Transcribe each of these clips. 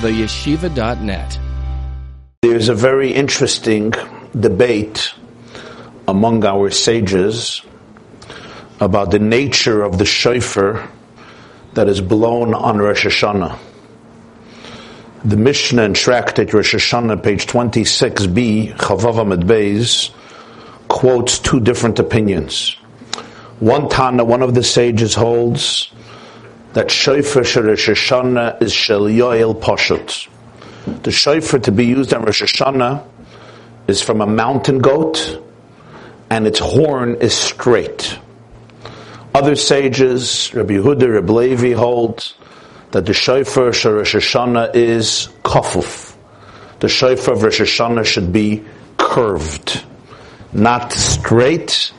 theyeshiva.net. There's a very interesting debate among our sages about the nature of the shofar that is blown on Rosh Hashanah. The Mishnah and Tractate Rosh Hashanah, page 26b, Chaf Vav Amud Beis, quotes two different opinions. One Tana, one of the sages holds that shofar shel Rosh Hashanah is shel yoel poshut. The shofar to be used on Rosh Hashanah is from a mountain goat, and its horn is straight. Other sages, Rabbi Yehuda, Rabbi Levi, hold that the shofar shel Rosh Hashanah is kafuf. The shofar of Rosh Hashanah should be curved, not straight,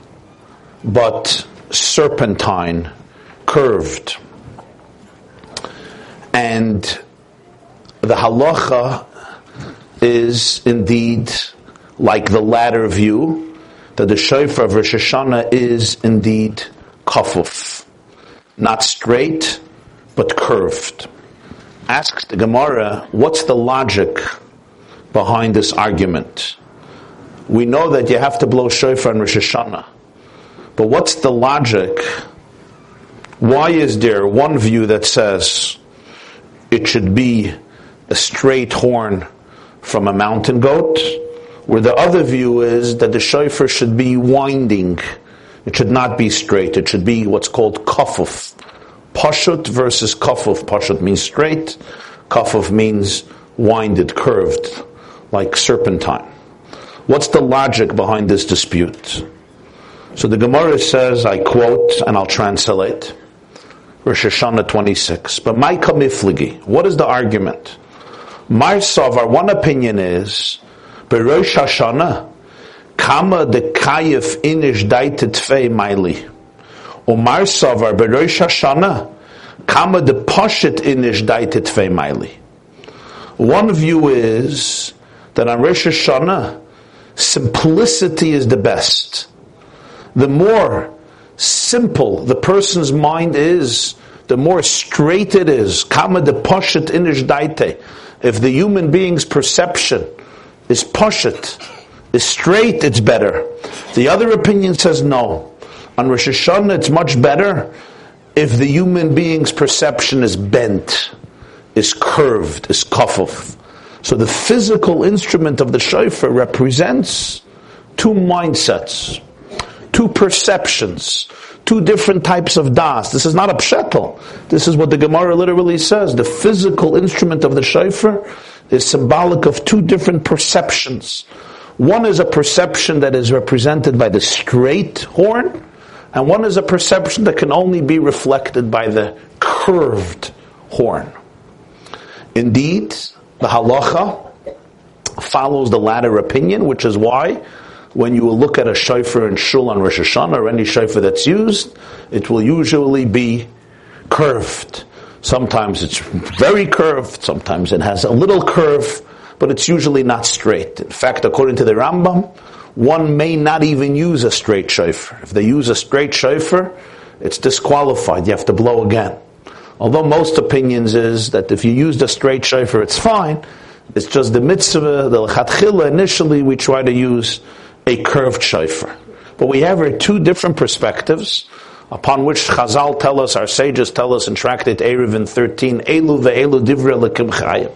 but serpentine, curved. And the halacha is indeed like the latter view, that the shofar of Rosh Hashanah is indeed kafuf, not straight, but curved. Asks the Gemara, what's the logic behind this argument? We know that you have to blow shofar on Rosh Hashanah, but what's the logic? Why is there one view that says it should be a straight horn from a mountain goat, where the other view is that the shofar should be winding. It should not be straight. It should be what's called kafuf. Pashut versus kafuf. Pashut means straight. Kafuf means winded, curved, like serpentine. What's the logic behind this dispute? So the Gemara says, I quote, and I'll translate. Rosh Hashanah 26. But my kamifligi, what is the argument? My Savar, one opinion is, Berosh Hashanah, Kama de Kayif inish daitet fei maili. Umar Savar, Berosh Hashanah, Kama de Poshet inish daitet fei maili. One view is that on Rosh Hashanah, simplicity is the best. The more simple the person's mind is, the more straight it is. Kama de poshet inish daite. If the human being's perception is poshet, is straight, it's better. The other opinion says no. On Rosh Hashanah, it's much better if the human being's perception is bent, is curved, is kafuf. So the physical instrument of the shofar represents two mindsets two perceptions, two different types of das. This is not a pshetel. This is what the Gemara literally says. The physical instrument of the shofar is symbolic of two different perceptions. One is a perception that is represented by the straight horn, and one is a perception that can only be reflected by the curved horn. Indeed, the halacha follows the latter opinion, which is why when you will look at a shofar in shul on Rosh Hashanah or any shofar that's used, it will usually be curved. Sometimes it's very curved, sometimes it has a little curve, but it's usually not straight. In fact, according to the Rambam, one may not even use a straight shofar. If they use a straight shofar, it's disqualified. You have to blow again. Although most opinions is that if you used a straight shofar, it's fine. It's just the mitzvah, the lechatchila, initially we try to use a curved shofar. But we have here two different perspectives upon which Chazal tell us, our sages tell us in Tractate Eruvin 13, Elu ve'elu divre lekim chayim.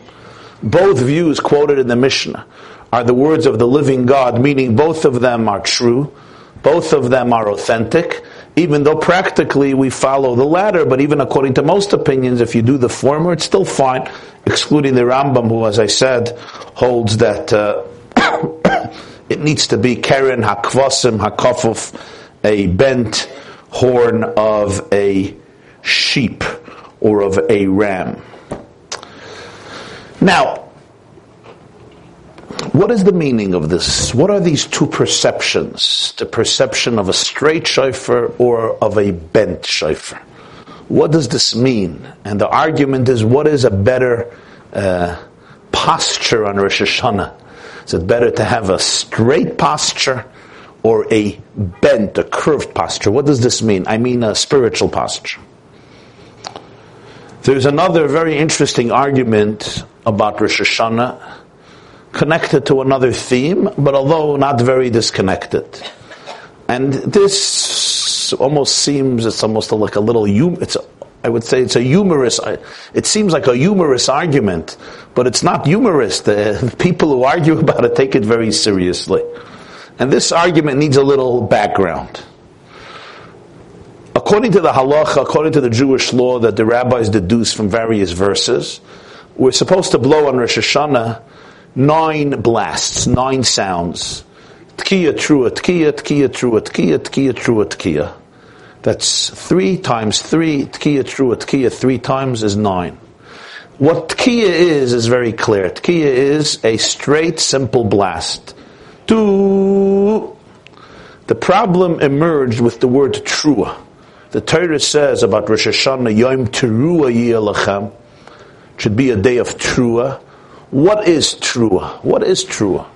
Both views quoted in the Mishnah are the words of the living God, meaning both of them are true, both of them are authentic, even though practically we follow the latter, but even according to most opinions, if you do the former, it's still fine, excluding the Rambam, who, as I said, holds that uh, it needs to be Keren Hakvasim Hakafuf, a bent horn of a sheep or of a ram. Now, what is the meaning of this? What are these two perceptions? The perception of a straight shofar or of a bent shofar? What does this mean? And the argument is what is a better uh, posture on Rosh Hashanah? Is it better to have a straight posture or a bent, a curved posture? What does this mean? I mean a spiritual posture. There's another very interesting argument about Rosh Hashanah connected to another theme, but although not very disconnected. And this almost seems, it's almost like a little, it's, I would say it's a humorous, uh, it seems like a humorous argument, but it's not humorous. The people who argue about it take it very seriously. And this argument needs a little background according to the halacha, according to the Jewish law that the rabbis deduce from various verses, we're supposed to blow on Rosh Hashanah nine blasts, nine sounds. Tkiya, trua, tkiya, tkiya, trua, tkiya, tkiya, trua, tkiya. That's three times three, tkiya, trua, tkiya, three times is nine. What tkiya is, is very clear. Tkiya is a straight, simple blast. Two. The problem emerged with the word trua. The Torah says about Rosh Hashanah, Yom Teruah Yelachem, should be a day of Trua. What is Trua? What is Trua?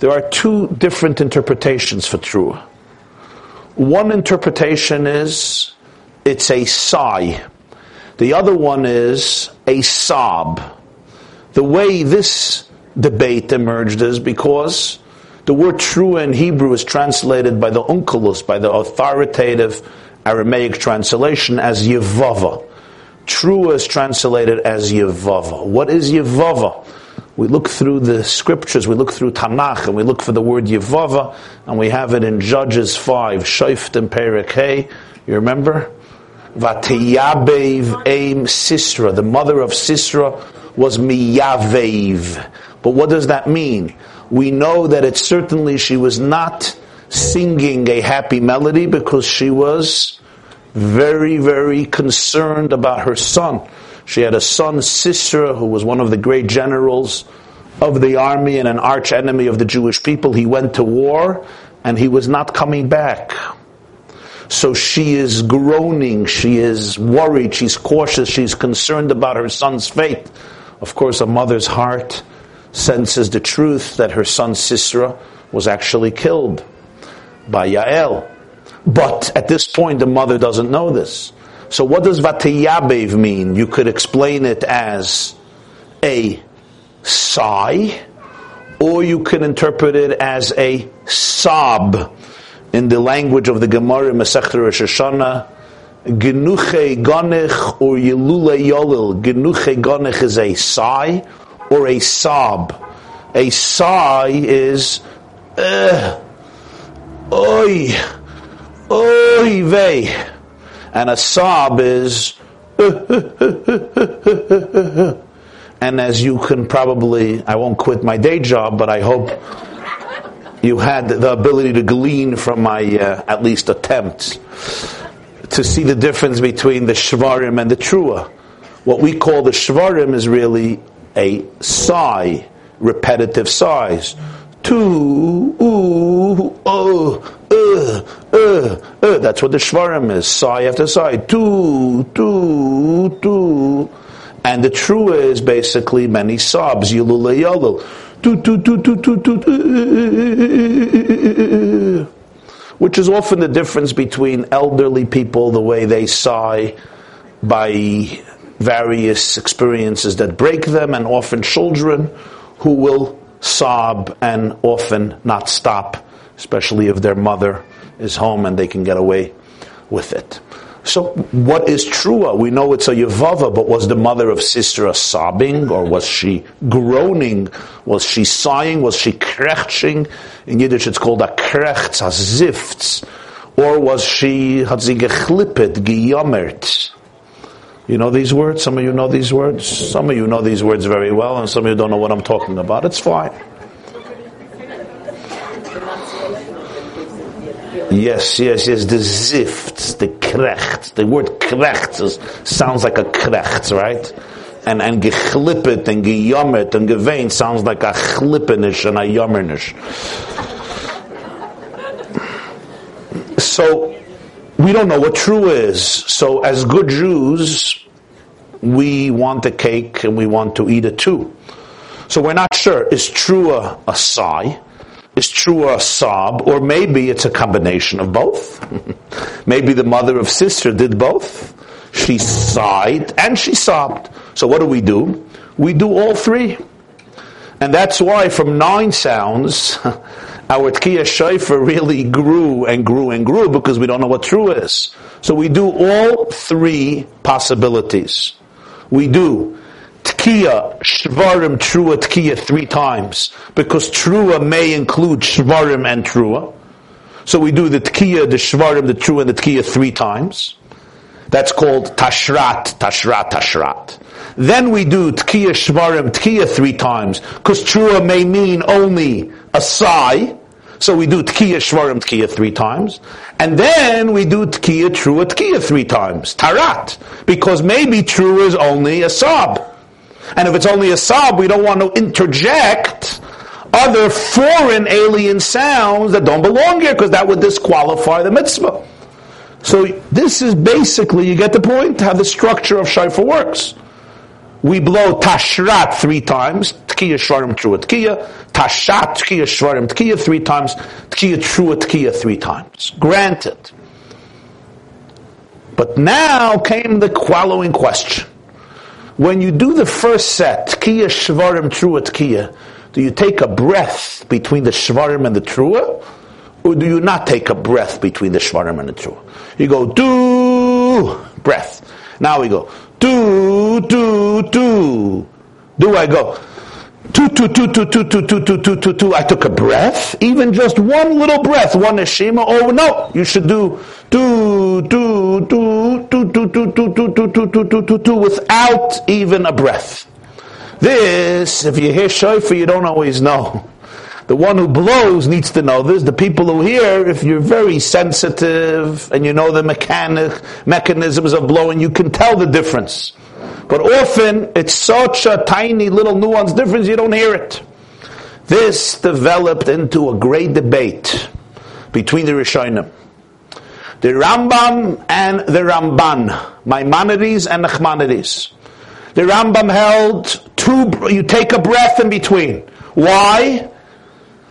There are two different interpretations for Trua. One interpretation is it's a sigh. The other one is a sob. The way this debate emerged is because the word trua in Hebrew is translated by the onkelos, by the authoritative Aramaic translation as Yevava. Trua is translated as Yevava. What is Yevava? We look through the scriptures, we look through Tanakh, and we look for the word Yevava, and we have it in Judges 5, Shoftim Perek Hei. You remember? Vatiyabev Aim Sisra. The mother of Sisra was Miyavev. But what does that mean? We know that it certainly she was not singing a happy melody because she was very, very concerned about her son. She had a son, Sisera, who was one of the great generals of the army and an arch enemy of the Jewish people. He went to war and he was not coming back. So she is groaning, she is worried, she's cautious, she's concerned about her son's fate. Of course, a mother's heart senses the truth that her son Sisera was actually killed by Yael. But at this point, the mother doesn't know this. So what does vatiyabev mean? You could explain it as a sigh, or you could interpret it as a sob. In the language of the Gemara Masechet Rosh Hashanah, Genuche Gonich or Yelule Yolil. Genuche Gonich is a sigh or a sob. A sigh is, uh, Oy, oy vey. And a sob is, and as you can probably, I won't quit my day job, but I hope you had the ability to glean from my uh, at least attempts to see the difference between the shvarim and the trua. What we call the shvarim is really a sigh, repetitive sighs two, ooh, oh, uh, uh, uh. That's what the shvarim is. Sigh after sigh. Two, two, two. And the trua is basically many sobs. Yulule yulul. Two, two, two, two, two, two, two. Which is often the difference between elderly people, the way they sigh by various experiences that break them, and often children who will sob and often not stop, especially if their mother is home and they can get away with it. So, what is trua? We know it's a yavava, but was the mother of Sisera sobbing, or was she groaning? Was she sighing? Was she krechting? In Yiddish, it's called a krechts, a zifts. Or was she, hat sie gechlipet, gejammert? You know these words? Some of you know these words? Some of you know these words very well, and some of you don't know what I'm talking about. It's fine. Yes, yes, yes, the zift, the krecht. The word krecht is, sounds like a krecht, right? And, and gechlippet and geyomet and gevein sounds like a chlippenish and a yommernish. So, we don't know what trua is. So as good Jews, we want the cake and we want to eat it too. So we're not sure. Is trua a, a sigh? Is trua a sob? Or maybe it's a combination of both. maybe the mother of sister did both. she sighed, and she sobbed. So what do we do? We do all three. And that's why from nine sounds, our Tkiya Shaifer really grew and grew and grew because we don't know what trua is. So we do all three possibilities. We do Tkiya, Shvarim, Trua, Tkiya three times because Trua may include Shvarim and Trua. So we do the Tkiya, the Shvarim, the Trua, and the Tkiya three times. That's called Tashrat, Tashrat, Tashrat. Then we do Tkiya Shvarim, Tkiya three times, because Trua may mean only a sigh, so we do Tkiya Shvarim, Tkiya three times. And then we do Tkiya Trua, Tkiya three times, Tarat, because maybe Trua is only a sob. And if it's only a sob, we don't want to interject other foreign alien sounds that don't belong here, because that would disqualify the mitzvah. So this is basically, you get the point, how the structure of Shaifa works. We blow Tashrat three times, Tkiya Shvarim Trua Tkiya, Tashat Tkiya Shvarim Tkiya three times, Tkiya Trua Tkiya three times. Granted. But now came the following question. When you do the first set, Tkiya Shvarim Trua Tkiya, do you take a breath between the Shvarim and the Trua? Or do you not take a breath between the Shvarim and the Trua? You go, do, breath. Now we go, do, do, do. Do I go, two, two, two, two, two, two, two, two, two, two, two. I took a breath, even just one little breath, one neshima. Oh no, you should do do do do do do do do do do do do do do do without even a breath. This, if you hear shofar, you don't always know. The one who blows needs to know this. The people who hear, if you're very sensitive and you know the mechanic mechanisms of blowing, you can tell the difference. But often it's such a tiny little nuance difference you don't hear it. This developed into a great debate between the Rishonim. The Rambam and the Ramban, Maimonides and Nachmanides. The Rambam held two, you take a breath in between. Why?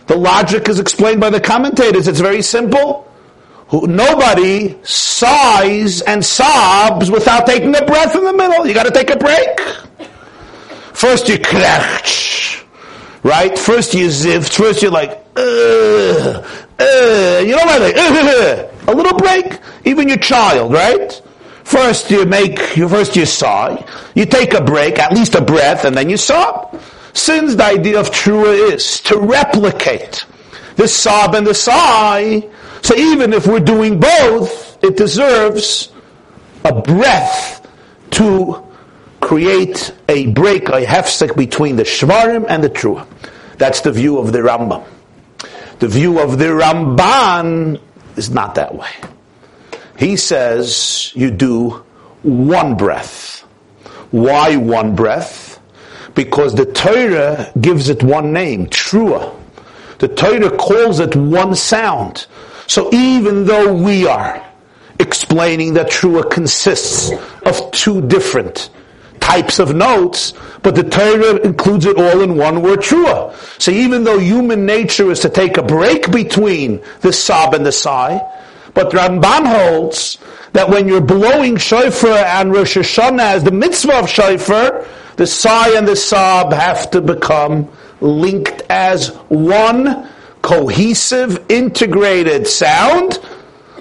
The logic is explained by the commentators. It's very simple. Nobody sighs and sobs without taking a breath in the middle. You got to take a break. First you krech, right? First you ziv. First you're like, uh, uh, you know what? Like, uh, a little break. Even your child, right? First you make, first you sigh. You take a break, at least a breath, and then you sob. Since the idea of trua is to replicate the sob and the sigh, so even if we're doing both, it deserves a breath to create a break, a hefsek between the shvarim and the trua. That's the view of the Rambam. The view of the Ramban is not that way. He says you do one breath. Why one breath? Because the Torah gives it one name, Trua. The Torah calls it one sound. So even though we are explaining that Trua consists of two different types of notes, but the Torah includes it all in one word, Trua. So even though human nature is to take a break between the sob and the sigh, but Ramban holds that when you're blowing shofar and Rosh Hashanah as the mitzvah of shofar, the sigh and the sob have to become linked as one cohesive, integrated sound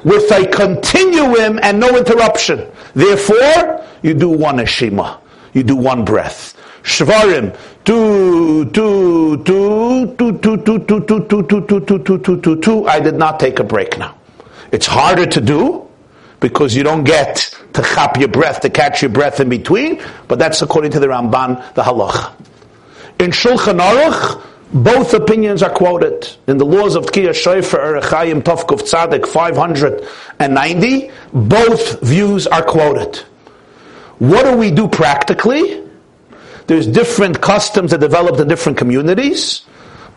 with a continuum and no interruption. Therefore, you do one neshima. You do one breath. Shvarim, do, do, do, do, do, do, do, do, do, do, do, do, do, do, do, do. I did not take a break now. It's harder to do because you don't get to chop your breath, to catch your breath in between, but that's according to the Ramban, the halach. In Shulchan Aruch, both opinions are quoted. In the laws of Tkiyah Shofar, Orach Chayim, Tovkov Tzadik, 590, both views are quoted. What do we do practically? There's different customs that developed in different communities.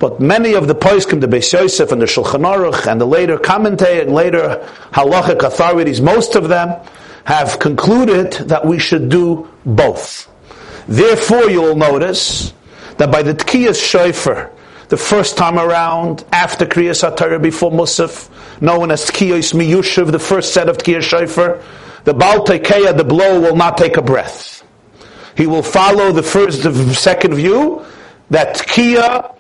But many of the poskim, the Beis Yosef and the Shulchan Aruch and the later commentator and later halachic authorities, most of them have concluded that we should do both. Therefore, you will notice that by the Tkiyas Shofar, the first time around, after Kriyas HaTorah, before Musaf, known as Tkiyas Miyushav, the first set of Tkiyas Shofar, the Baal Tekeya, the blow, will not take a breath. He will follow the first, the second view that Tkiya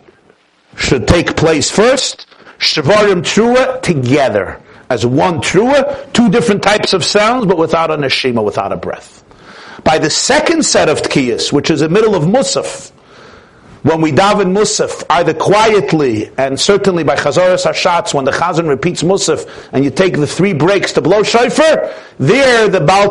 should take place first, Shvarim Trua together as one Trua, two different types of sounds, but without a Neshima, without a breath. By the second set of Tkiyas, which is the middle of Musaf, when we daven Musaf, either quietly and certainly by Chazaras Hashatz, when the Chazan repeats Musaf and you take the three breaks to blow shofar, there the Baal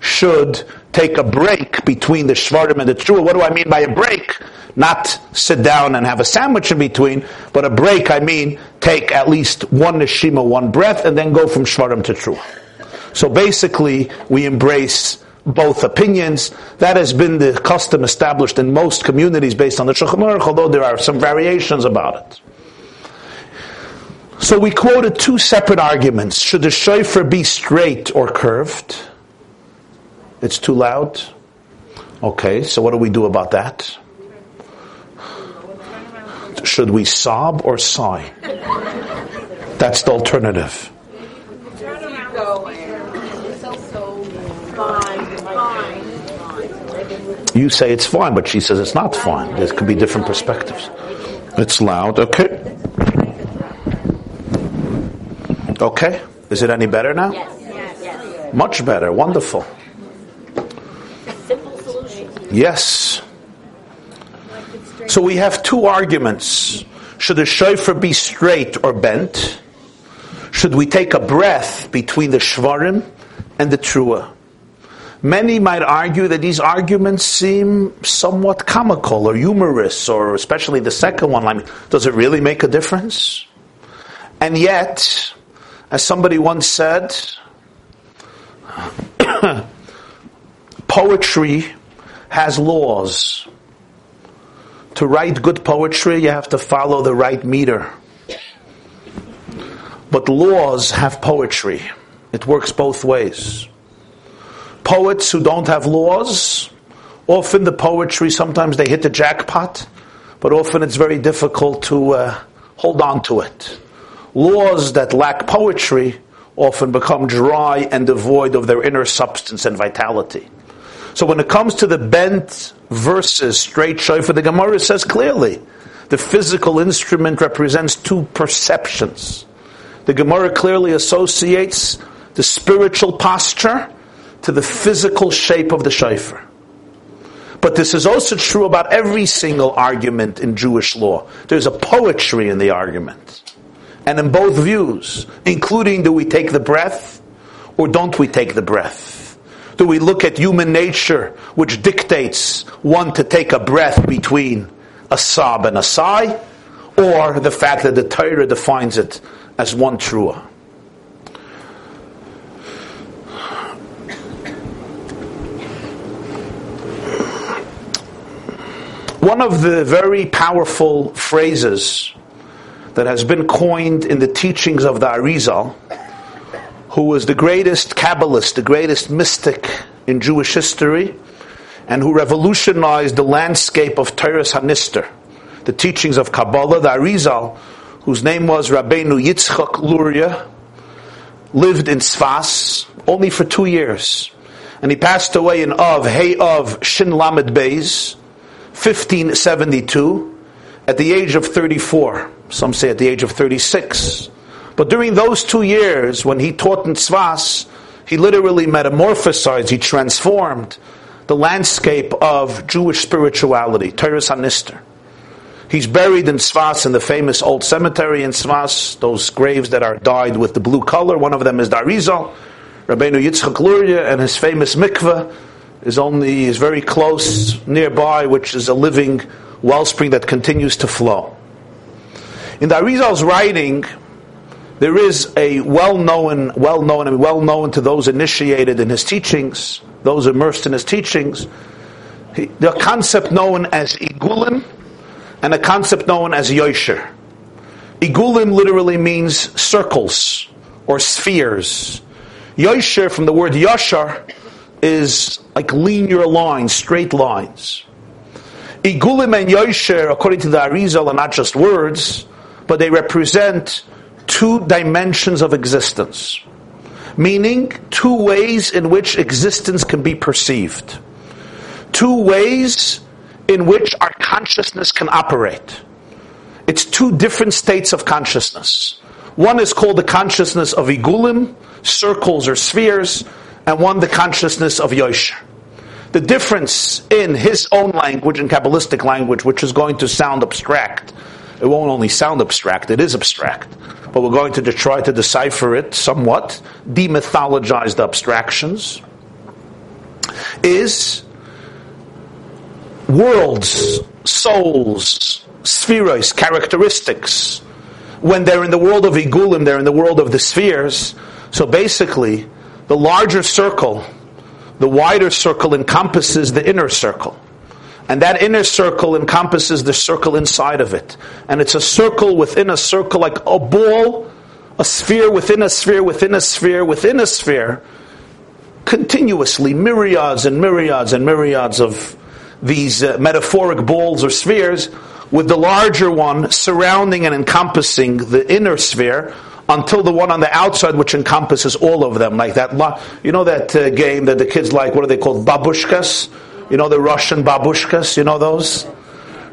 should take a break between the Shvarim and the Trua. What do I mean by a break? Not sit down and have a sandwich in between, but a break, I mean take at least one Neshima, one breath, and then go from Shvarim to Trua. So basically, we embrace both opinions. That has been the custom established in most communities based on the Shulchan Aruch, although there are some variations about it. So we quoted two separate arguments. Should the shofar be straight or curved? It's too loud. Okay, so what do we do about that? Should we sob or sigh? That's the alternative. You say it's fine, but she says it's not fine. There could be different perspectives. It's loud, okay. Okay? Is it any better now? Yes. Yes. Much better, wonderful. Yes. So we have two arguments. Should the shofar be straight or bent? Should we take a breath between the shvarim and the trua? Many might argue that these arguments seem somewhat comical or humorous, or especially the second one. I mean, does it really make a difference? And yet, as somebody once said, poetry has laws. To write good poetry, you have to follow the right meter. But laws have poetry. It works both ways poets who don't have laws, often the poetry, sometimes they hit the jackpot, but often it's very difficult to uh, hold on to it. Laws that lack poetry often become dry and devoid of their inner substance and vitality. So when it comes to the bent versus straight shofar, the Gemara says clearly, the physical instrument represents two perceptions. The Gemara clearly associates the spiritual posture to the physical shape of the shofar. But this is also true about every single argument in Jewish law. There's a poetry in the argument. And in both views, including do we take the breath or don't we take the breath? Do we look at human nature, which dictates one to take a breath between a sob and a sigh, or the fact that the Torah defines it as one trua? One of the very powerful phrases that has been coined in the teachings of the Arizal, who was the greatest Kabbalist, the greatest mystic in Jewish history, and who revolutionized the landscape of Toras Hanistar, the teachings of Kabbalah, the Arizal, whose name was Rabbeinu Yitzchak Luria, lived in Sfas only for two years. And he passed away in Av, Hey Av, Shin Lamed Beis, 1572 at the age of 34. Some say at the age of 36. But during those two years, when he taught in Tzvas, he literally metamorphosized, he transformed the landscape of Jewish spirituality, Toras Hanistar. He's buried in Tzvas in the famous old cemetery in Tzvas, those graves that are dyed with the blue color. One of them is Darizal, Rabbeinu Yitzchak Luria, and his famous mikveh is only is very close nearby, which is a living wellspring that continues to flow. In Darizal's writing, there is a well-known, well-known, and well-known to those initiated in his teachings, those immersed in his teachings, the concept known as igulim and a concept known as yosher. Igulim literally means circles or spheres. Yosher, from the word yashar, is like linear lines, straight lines. Igulim and Yosher, according to the Arizal, are not just words, but they represent two dimensions of existence. meaning two ways in which existence can be perceived, two ways in which our consciousness can operate. It's two different states of consciousness. One is called the consciousness of igulim, circles or spheres, and one the consciousness of yosher. The difference in his own language and Kabbalistic language, which is going to sound abstract, it won't only sound abstract, it is abstract, but we're going to try to decipher it somewhat, demythologize the abstractions, is worlds, souls, spheres, characteristics. When they're in the world of Igulim, they're in the world of the spheres. So basically, the larger circle, the wider circle encompasses the inner circle. And that inner circle encompasses the circle inside of it. And it's a circle within a circle, like a ball, a sphere within a sphere, within a sphere, within a sphere, continuously, myriads and myriads and myriads of these uh, metaphoric balls or spheres, with the larger one surrounding and encompassing the inner sphere until the one on the outside, which encompasses all of them, like that. You know that uh, game that the kids like? What are they called? Babushkas you know the Russian babushkas, you know those?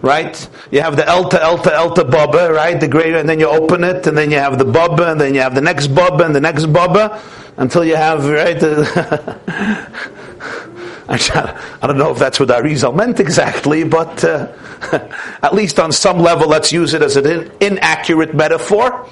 Right? You have the Elta, Elta, Elta Bubba, right? The great, and then you open it, and then you have the Bubba, and then you have the next Bubba, and the next Bubba, until you have, right? I don't know if that's what Arizal meant exactly, but uh, at least on some level, let's use it as an inaccurate metaphor.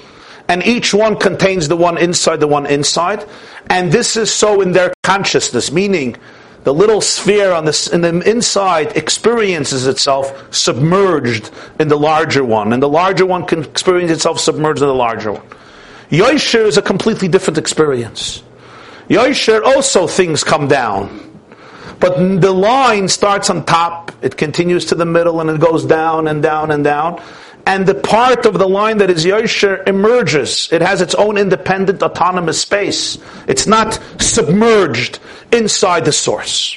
And each one contains the one inside, the one inside. And this is so in their consciousness, meaning the little sphere on the, in the inside experiences itself submerged in the larger one, and the larger one can experience itself submerged in the larger one. Yosher is a completely different experience. Yosher also things come down. But the line starts on top, it continues to the middle, and it goes down and down and down. And the part of the line that is Yosher emerges. It has its own independent, autonomous space. It's not submerged inside the source.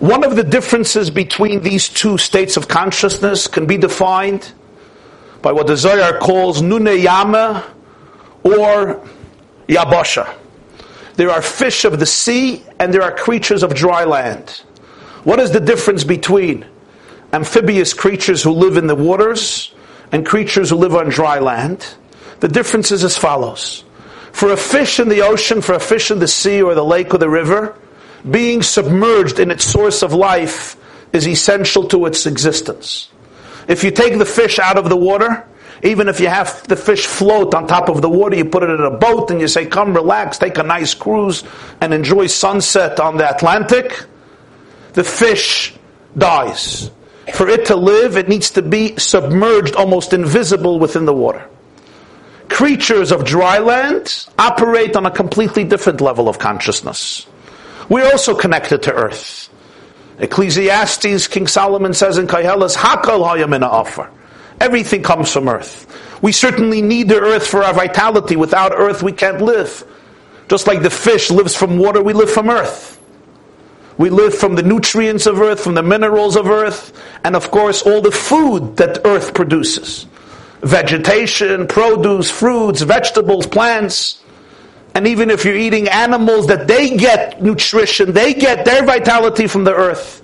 One of the differences between these two states of consciousness can be defined by what the Zohar calls Nuneyama or Yabasha. There are fish of the sea and there are creatures of dry land. What is the difference between amphibious creatures who live in the waters and creatures who live on dry land? The difference is as follows. For a fish in the ocean, for a fish in the sea or the lake or the river, being submerged in its source of life is essential to its existence. If you take the fish out of the water, even if you have the fish float on top of the water, you put it in a boat and you say, come relax, take a nice cruise and enjoy sunset on the Atlantic, the fish dies. For it to live, it needs to be submerged, almost invisible within the water creatures of dry land operate on a completely different level of consciousness. We're also connected to earth. Ecclesiastes, King Solomon says in Koheles, Hakal hayamina offer. Everything comes from earth. We certainly need the earth for our vitality. Without earth, we can't live. Just like the fish lives from water, we live from earth. We live from the nutrients of earth, from the minerals of earth, and of course, all the food that earth produces vegetation, produce, fruits, vegetables, plants. And even if you're eating animals that they get nutrition, they get their vitality from the earth.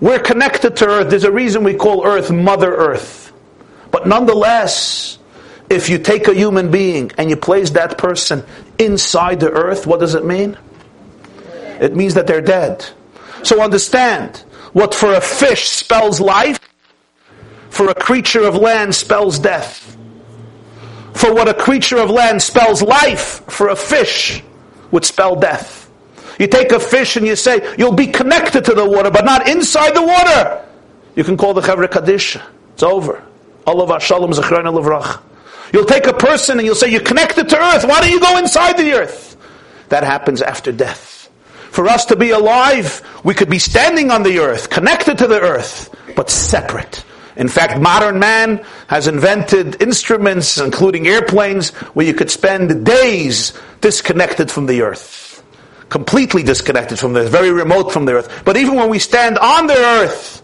We're connected to earth. There's a reason we call earth Mother Earth. But nonetheless, if you take a human being and you place that person inside the earth, what does it mean? It means that they're dead. So understand, what for a fish spells life, for a creature of land spells death. For what a creature of land spells life, for a fish would spell death. You take a fish and you say, you'll be connected to the water, but not inside the water. You can call the Chevra Kaddish. It's over. Allah Shalom Zachrana Levrach. You'll take a person and you'll say, you're connected to earth. Why don't you go inside the earth? That happens after death. For us to be alive, we could be standing on the earth, connected to the earth, but separate. In fact, modern man has invented instruments, including airplanes, where you could spend days disconnected from the earth. Completely disconnected from the earth, very remote from the earth. But even when we stand on the earth,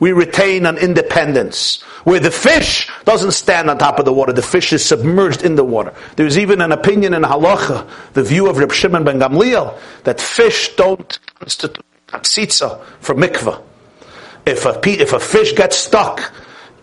we retain an independence. Where the fish doesn't stand on top of the water, the fish is submerged in the water. There's even an opinion in halacha, the view of Reb Shimon ben Gamliel, that fish don't constitute for mikvah. If a, if a fish gets stuck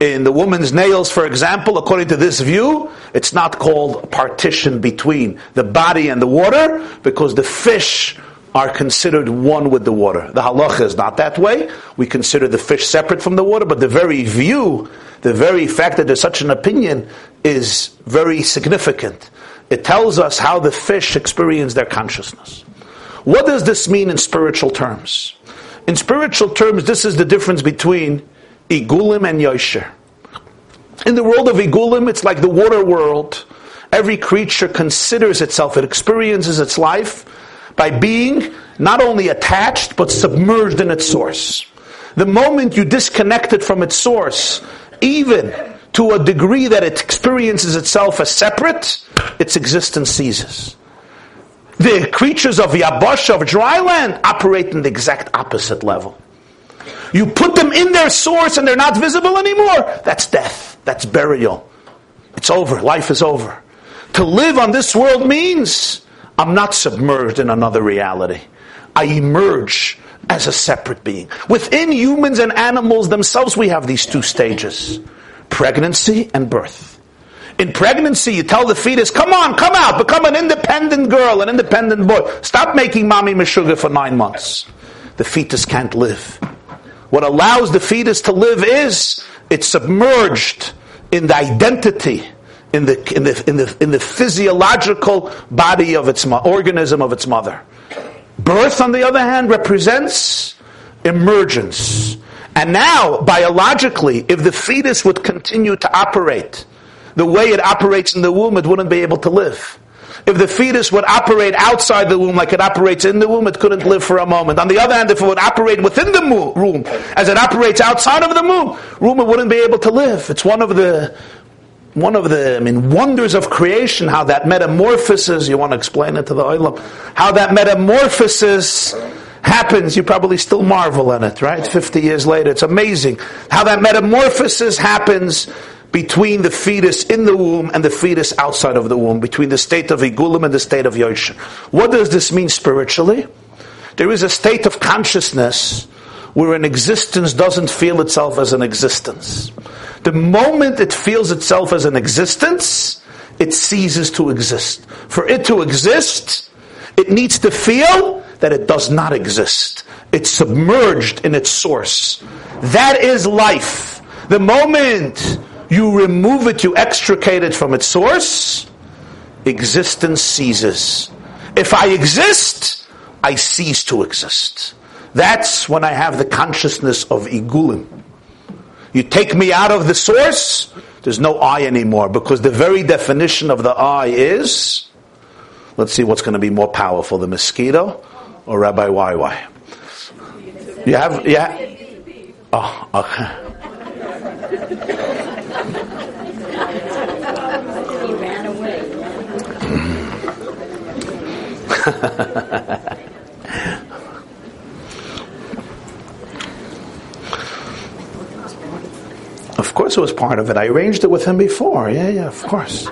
in the woman's nails, for example, according to this view, it's not called partition between the body and the water because the fish are considered one with the water. The halacha is not that way. We consider the fish separate from the water, but the very view, the very fact that there's such an opinion is very significant. It tells us how the fish experience their consciousness. What does this mean in spiritual terms? In spiritual terms, this is the difference between Igulim and Yosher. In the world of Igulim, it's like the water world. Every creature considers itself, it experiences its life by being not only attached, but submerged in its source. The moment you disconnect it from its source, even to a degree that it experiences itself as separate, its existence ceases. The creatures of Yabash, of dry land, operate in the exact opposite level. You put them in their source and they're not visible anymore, that's death. That's burial. It's over. Life is over. To live on this world means I'm not submerged in another reality. I emerge as a separate being. Within humans and animals themselves, we have these two stages pregnancy and birth. In pregnancy, you tell the fetus, come on, come out, become an independent girl, an independent boy. Stop making mommy meshuga for nine months. The fetus can't live. What allows the fetus to live is it's submerged in the identity in the, in the, in the, in the physiological body of its organism of its mother. Birth, on the other hand, represents emergence. And now, biologically, if the fetus would continue to operate the way it operates in the womb, it wouldn't be able to live. If the fetus would operate outside the womb like it operates in the womb, it couldn't live for a moment. On the other hand, if it would operate within the womb as it operates outside of the womb, womb it wouldn't be able to live. It's one of the one of the I mean wonders of creation, how that metamorphosis, you want to explain it to the Olam, how that metamorphosis happens, you probably still marvel at it, right? 50 years later, it's amazing how that metamorphosis happens between the fetus in the womb and the fetus outside of the womb, between the state of Igulim and the state of Yosher. What does this mean spiritually? There is a state of consciousness where an existence doesn't feel itself as an existence. The moment it feels itself as an existence, it ceases to exist. For it to exist, it needs to feel that it does not exist. It's submerged in its source. That is life. The moment you remove it, you extricate it from its source, existence ceases. If I exist, I cease to exist. That's when I have the consciousness of igulim. You take me out of the source, there's no I anymore because the very definition of the I is let's see what's going to be more powerful the mosquito or Rabbi YY. You have, yeah? Oh, okay. He ran away. Of course it was part of it. I arranged it with him before. Yeah, yeah, of course.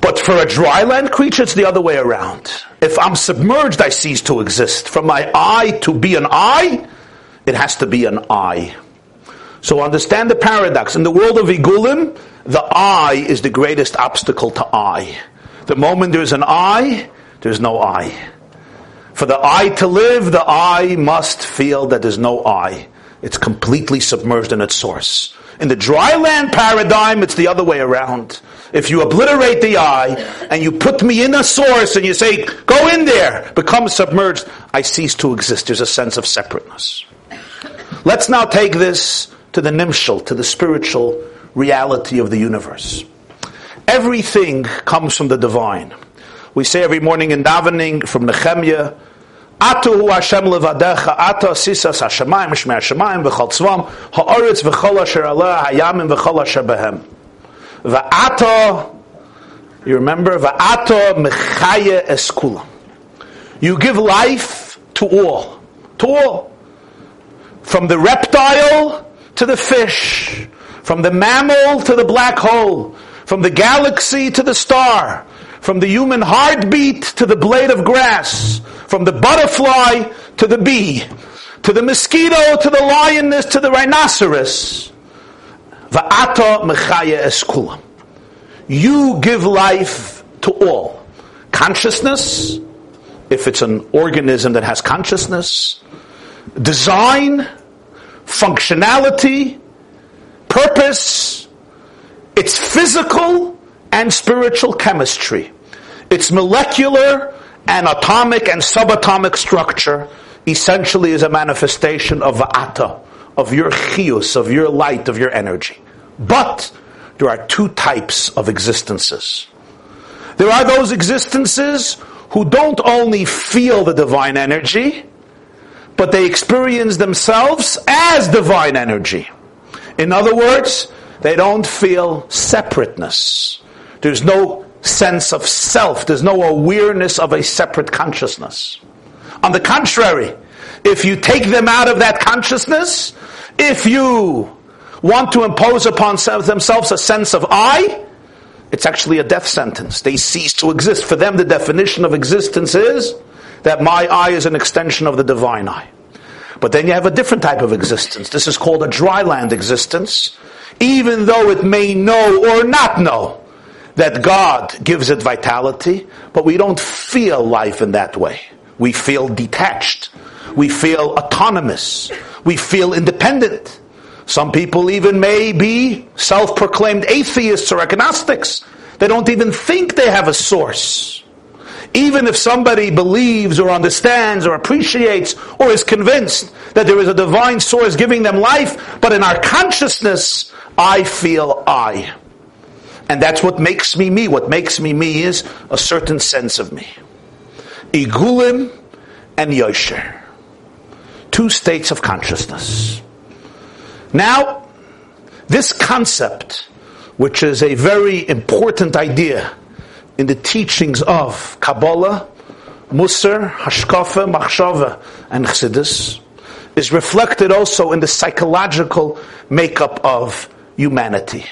But for a dry land creature, it's the other way around. If I'm submerged, I cease to exist. From my I to be an I, it has to be an I. So understand the paradox. In the world of Igulim, the I is the greatest obstacle to I. The moment there's an I, there's no I. For the I to live, the I must feel that there's no I. It's completely submerged in its source. In the dry land paradigm, it's the other way around. If you obliterate the I and you put me in a source and you say, go in there, become submerged, I cease to exist. There's a sense of separateness. Let's now take this to the nimshal, to the spiritual reality of the universe. Everything comes from the divine. We say every morning in davening from Nehemiah, Atu hu Hashem levadecha, ata sisas hashemayim, shmei hashemayim, v'chol tzvam, ha'oretz v'chol asher aleh, hayamim v'chol asher behem. V'ata, you remember, v'ata mechaye eskula. You give life to all, to all. From the reptile to the fish, from the mammal to the black hole, from the galaxy to the star, from the human heartbeat to the blade of grass, from the butterfly to the bee, to the mosquito to the lioness to the rhinoceros. Va'ata mechaya eskulam. You give life to all. Consciousness, if it's an organism that has consciousness, design, functionality, purpose, its physical and spiritual chemistry, its molecular and atomic and subatomic structure essentially is a manifestation of va'ata, of your chius, of your light, of your energy. But there are two types of existences. There are those existences who don't only feel the divine energy, but they experience themselves as divine energy. In other words, they don't feel separateness. There's no sense of self. There's no awareness of a separate consciousness. On the contrary, if you take them out of that consciousness, if you want to impose upon themselves a sense of I, it's actually a death sentence. They cease to exist. For them, the definition of existence is that my I is an extension of the divine I. But then you have a different type of existence. This is called a dry land existence, even though it may know or not know that God gives it vitality, but we don't feel life in that way. We feel detached. We feel autonomous. We feel independent. Some people even may be self-proclaimed atheists or agnostics. They don't even think they have a source. Even if somebody believes or understands or appreciates or is convinced that there is a divine source giving them life, but in our consciousness, I feel I. And that's what makes me me. What makes me me is a certain sense of me. Igulim and Yosher. Two states of consciousness. Now, this concept, which is a very important idea in the teachings of Kabbalah, Musar, Hashkafa, Machshava, and Chassidus, is reflected also in the psychological makeup of humanity.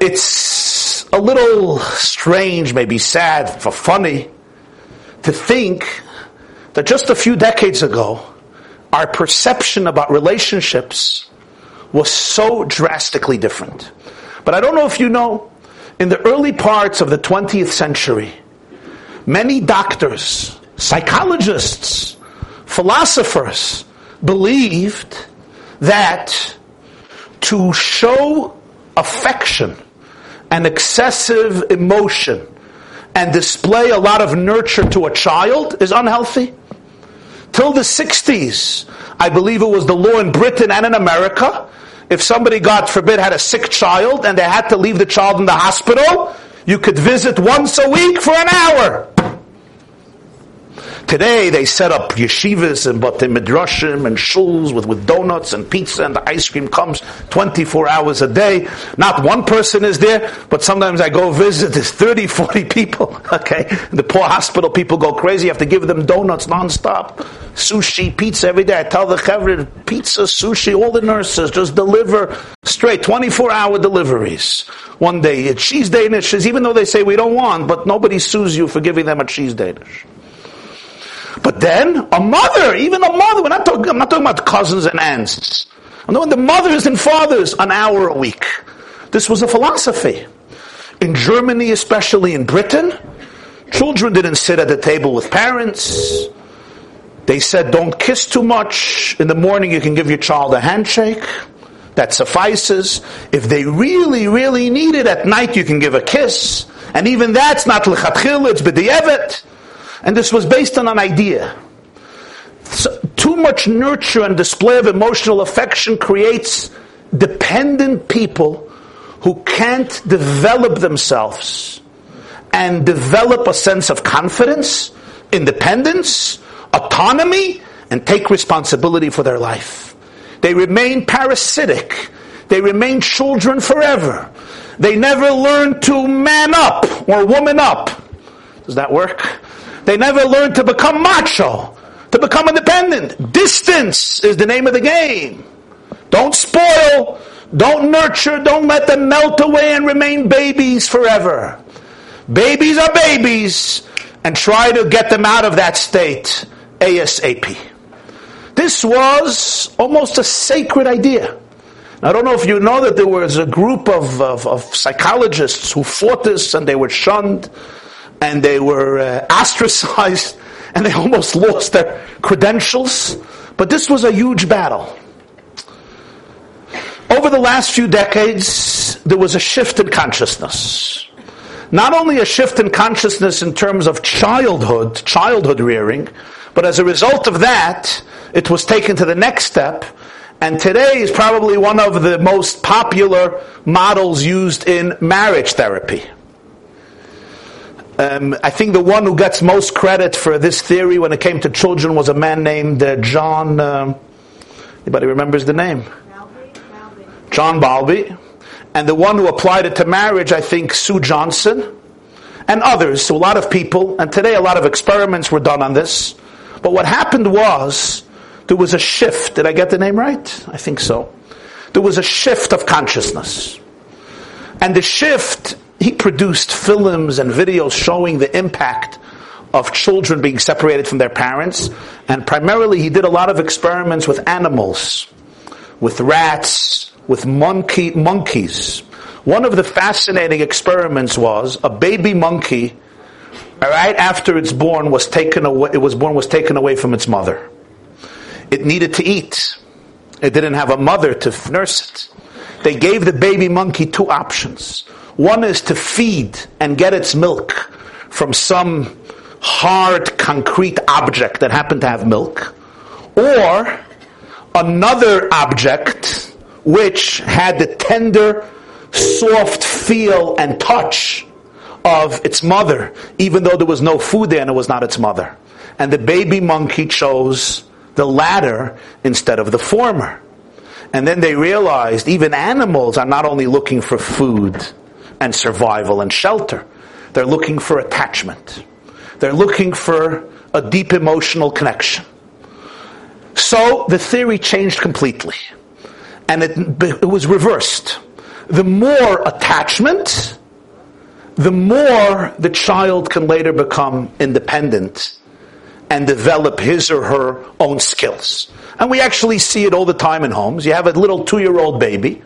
It's a little strange, maybe sad, for funny, to think that just a few decades ago, our perception about relationships was so drastically different. But I don't know if you know, in the early parts of the 20th century, many doctors, psychologists, philosophers believed that to show affection and excessive emotion and display a lot of nurture to a child is unhealthy Till the 60s, I believe it was the law in Britain and in America. If somebody, God forbid, had a sick child and they had to leave the child in the hospital, you could visit once a week for an hour. Today they set up yeshivas and batei midrashim and shuls with, with donuts and pizza and the ice cream comes 24 hours a day. Not one person is there, but sometimes I go visit, there's 30, 40 people, okay? The poor hospital people go crazy, you have to give them donuts nonstop. Sushi, pizza every day. I tell the chavrid, pizza, sushi, all the nurses just deliver straight, 24 hour deliveries. One day, it's cheese Danish, even though they say we don't want, but nobody sues you for giving them a cheese Danish. But then a mother, even a mother, we're not talking, I'm not talking about cousins and aunts. I'm talking the mothers and fathers, an hour a week. This was a philosophy. In Germany, especially in Britain, children didn't sit at the table with parents. They said, don't kiss too much. In the morning, you can give your child a handshake. That suffices. If they really, really need it, at night you can give a kiss. And even that's not lechatchil, it's b'di'evet. And this was based on an idea. So, too much nurture and display of emotional affection creates dependent people who can't develop themselves and develop a sense of confidence, independence, autonomy, and take responsibility for their life. They remain parasitic. They remain children forever. They never learn to man up or woman up. Does that work? They never learned to become macho, to to become independent. Distance is the name of the game. Don't spoil, don't nurture, don't let them melt away and remain babies forever. Babies are babies, and try to get them out of that state ASAP. This was almost a sacred idea. I don't know if you know that there was a group of, of, of psychologists who fought this and they were shunned and they were uh, ostracized and they almost lost their credentials. But this was a huge battle. Over the last few decades, there was a shift in consciousness. Not only a shift in consciousness in terms of childhood, childhood rearing, but as a result of that, it was taken to the next step and today is probably one of the most popular models used in marriage therapy. Um, I think the one who gets most credit for this theory when it came to children was a man named uh, John. Uh, anybody remembers the name? John Bowlby. And the one who applied it to marriage, I think, Sue Johnson, and others. So a lot of people, and today a lot of experiments were done on this. But what happened was there was a shift. Did I get the name right? I think so. There was a shift of consciousness. And the shift, he produced films and videos showing the impact of children being separated from their parents. And primarily, he did a lot of experiments with animals, with rats, with monkey, monkeys. One of the fascinating experiments was a baby monkey, right after it's born, was taken away, it was born, was taken away from its mother. It needed to eat. It didn't have a mother to nurse it. They gave the baby monkey two options. One is to feed and get its milk from some hard, concrete object that happened to have milk, or another object which had the tender, soft feel and touch of its mother, even though there was no food there and it was not its mother. And the baby monkey chose the latter instead of the former. And then they realized even animals are not only looking for food and survival and shelter, they're looking for attachment. They're looking for a deep emotional connection. So the theory changed completely. And it, it was reversed. The more attachment, the more the child can later become independent and develop his or her own skills. And we actually see it all the time in homes. You have a little two year old baby,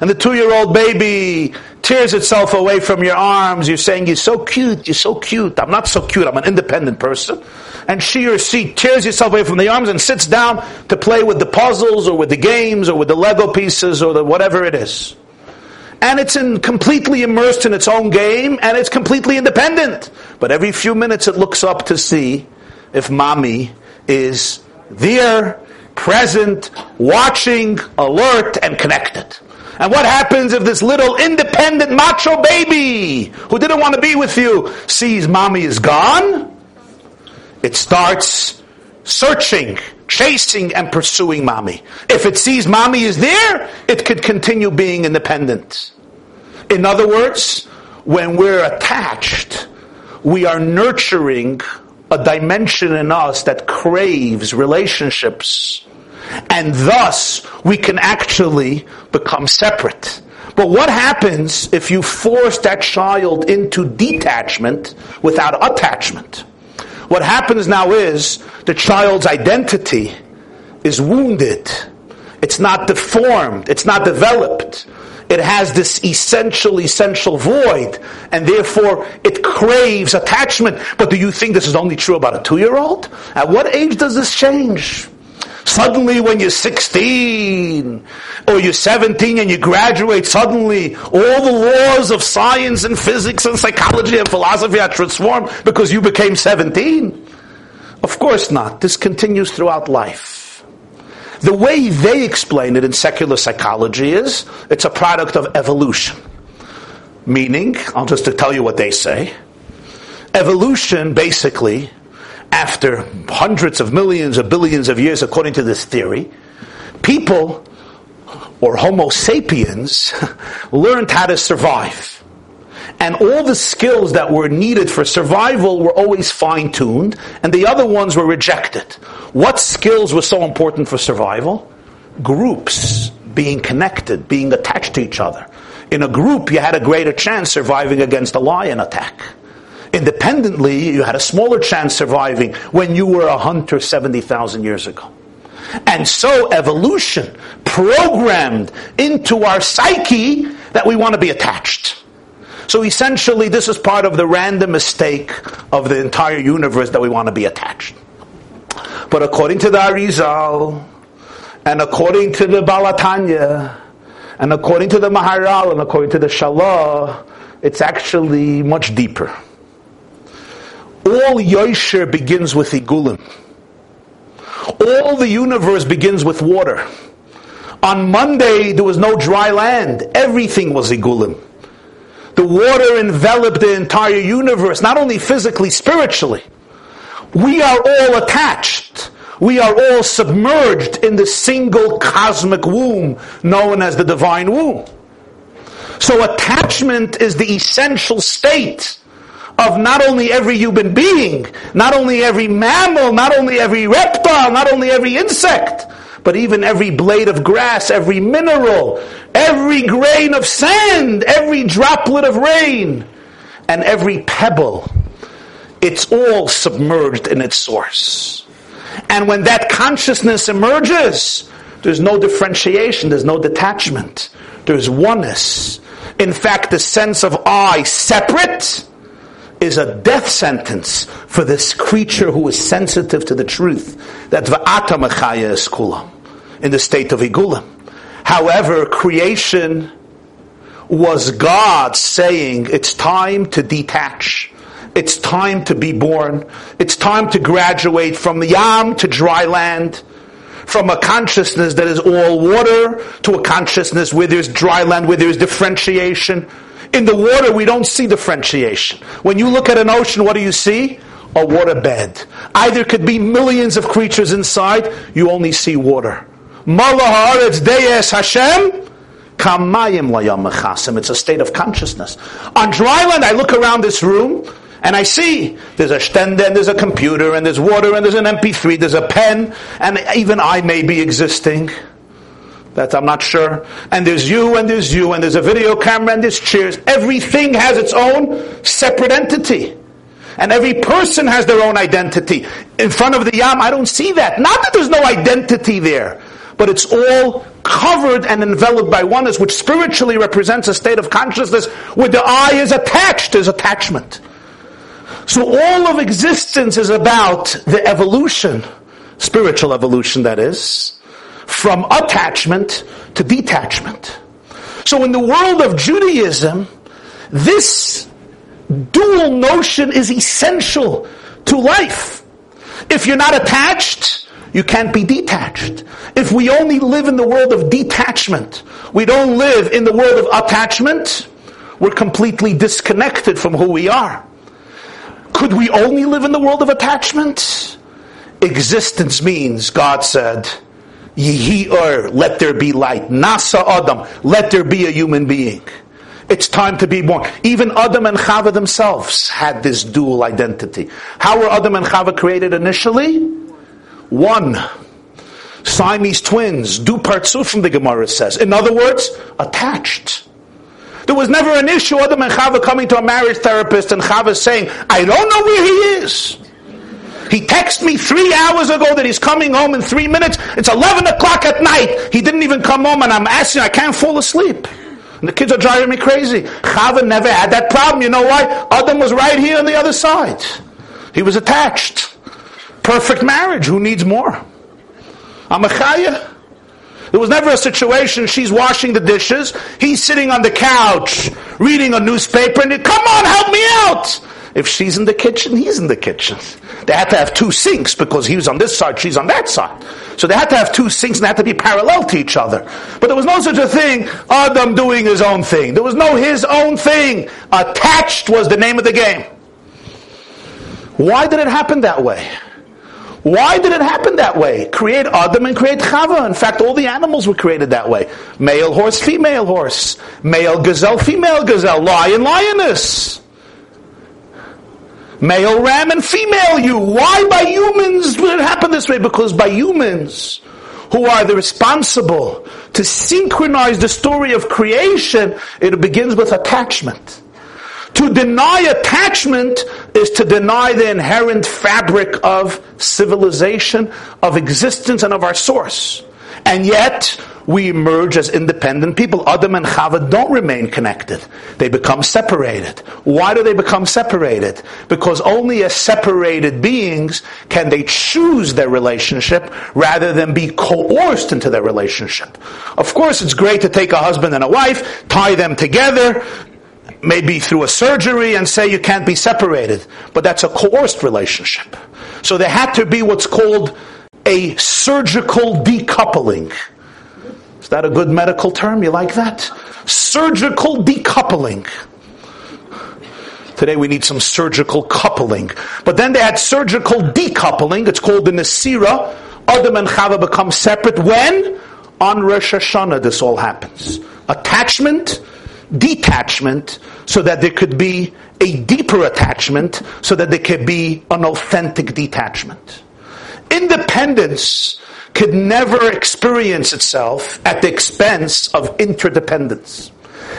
and the two year old baby tears itself away from your arms. You're saying, You're so cute, you're so cute. I'm not so cute, I'm an independent person. And she or she tears herself away from the arms and sits down to play with the puzzles or with the games or with the Lego pieces or the whatever it is. And it's in completely immersed in its own game and it's completely independent. But every few minutes it looks up to see if mommy is there, present, watching, alert, and connected. And what happens if this little independent macho baby who didn't want to be with you sees mommy is gone? It starts searching, chasing, and pursuing mommy. If it sees mommy is there, it could continue being independent. In other words, when we're attached, we are nurturing a dimension in us that craves relationships. And thus, we can actually become separate. But what happens if you force that child into detachment without attachment? What happens now is the child's identity is wounded. It's not deformed. It's not developed it has this essential, essential void, and therefore it craves attachment. But do you think this is only true about a two year old? At what age does this change? Suddenly, when you're 16 or you're 17 and you graduate, suddenly all the laws of science and physics and psychology and philosophy are transformed because you became 17. Of course not. This continues throughout life. The way they explain it in secular psychology is it's a product of evolution. Meaning, I'll just tell you what they say. Evolution basically, after hundreds of millions or billions of years, according to this theory, people or Homo sapiens learned how to survive. And all the skills that were needed for survival were always fine tuned, and the other ones were rejected. What skills were so important for survival? Groups, being connected, being attached to each other. In a group, you had a greater chance surviving against a lion attack. Independently, you had a smaller chance surviving when you were a hunter 70,000 years ago. And so evolution programmed into our psyche that we want to be attached. So essentially, this is part of the random mistake of the entire universe that we want to be attached. But according to the Arizal, and according to the Baal HaTanya, and according to the Maharal, and according to the Shalah, it's actually much deeper. All Yosher begins with Igulim. All the universe begins with water. On Monday, there was no dry land. Everything was Igulim. The water enveloped the entire universe, not only physically, spiritually. We are all attached. We are all submerged in the single cosmic womb known as the divine womb. So attachment is the essential state of not only every human being, not only every mammal, not only every reptile, not only every insect, but even every blade of grass, every mineral, every grain of sand, every droplet of rain, and every pebble, it's all submerged in its source. And when that consciousness emerges, there's no differentiation, there's no detachment, there's oneness. In fact, the sense of I separate is a death sentence for this creature who is sensitive to the truth that va'ata mechaya is kulam in the state of igulim. However, creation was God saying it's time to detach. It's time to be born. It's time to graduate from the yam to dry land. From a consciousness that is all water to a consciousness where there's dry land, where there's differentiation. In the water, we don't see differentiation. When you look at an ocean, what do you see? A water bed. Either could be millions of creatures inside, you only see water. Malahar, Deyes Hashem, It's a state of consciousness. On dry land, I look around this room, and I see there's a stender, and there's a computer, and there's water, and there's an MP3, there's a pen, and even I may be existing. That I'm not sure. And there's you, and there's you, and there's a video camera, and there's chairs. Everything has its own separate entity. And every person has their own identity. In front of the Yam, I don't see that. Not that there's no identity there, but it's all covered and enveloped by oneness, which spiritually represents a state of consciousness where the I is attached, there's attachment. So all of existence is about the evolution, spiritual evolution that is, from attachment to detachment. So in the world of Judaism, this dual notion is essential to life. If you're not attached, you can't be detached. If we only live in the world of detachment, we don't live in the world of attachment, we're completely disconnected from who we are. Could we only live in the world of attachment? Existence means, God said, Yehi ur, let there be light. Na'aseh Adam, let there be a human being. It's time to be born. Even Adam and Chava themselves had this dual identity. How were Adam and Chava created initially? One. Siamese twins, du partsuf from the Gemara says. In other words, attached. There was never an issue, Adam and Chava coming to a marriage therapist and Chava saying, I don't know where he is. He texted me three hours ago that he's coming home in three minutes. It's 11 o'clock at night. He didn't even come home and I'm asking, I can't fall asleep. And the kids are driving me crazy. Chava never had that problem. You know why? Adam was right here on the other side. He was attached. Perfect marriage. Who needs more? I'm a chaya. There was never a situation she's washing the dishes, he's sitting on the couch reading a newspaper, and he, come on, help me out. If she's in the kitchen, he's in the kitchen. They had to have two sinks because he was on this side, she's on that side. So they had to have two sinks and they had to be parallel to each other. But there was no such a thing, Adam doing his own thing. There was no his own thing. Attached was the name of the game. Why did it happen that way? Why did it happen that way? Create Adam and create Chava. In fact, all the animals were created that way. Male horse, female horse. Male gazelle, female gazelle. Lion, lioness. Male ram and female ewe. Why by humans did it happen this way? Because by humans, who are the responsible to synchronize the story of creation, it begins with attachment. To deny attachment is to deny the inherent fabric of civilization, of existence, and of our source. And yet, we emerge as independent people. Adam and Chava don't remain connected. They become separated. Why do they become separated? Because only as separated beings can they choose their relationship rather than be coerced into their relationship. Of course, it's great to take a husband and a wife, tie them together, maybe through a surgery and say you can't be separated. But that's a coerced relationship. So there had to be what's called a surgical decoupling. That a good medical term? You like that? Surgical decoupling. Today we need some surgical coupling. But then they had surgical decoupling. It's called the Nasira. Adam and Chava become separate. When? On Rosh Hashanah this all happens. Attachment detachment so that there could be a deeper attachment, so that there could be an authentic detachment. Independence could never experience itself at the expense of interdependence.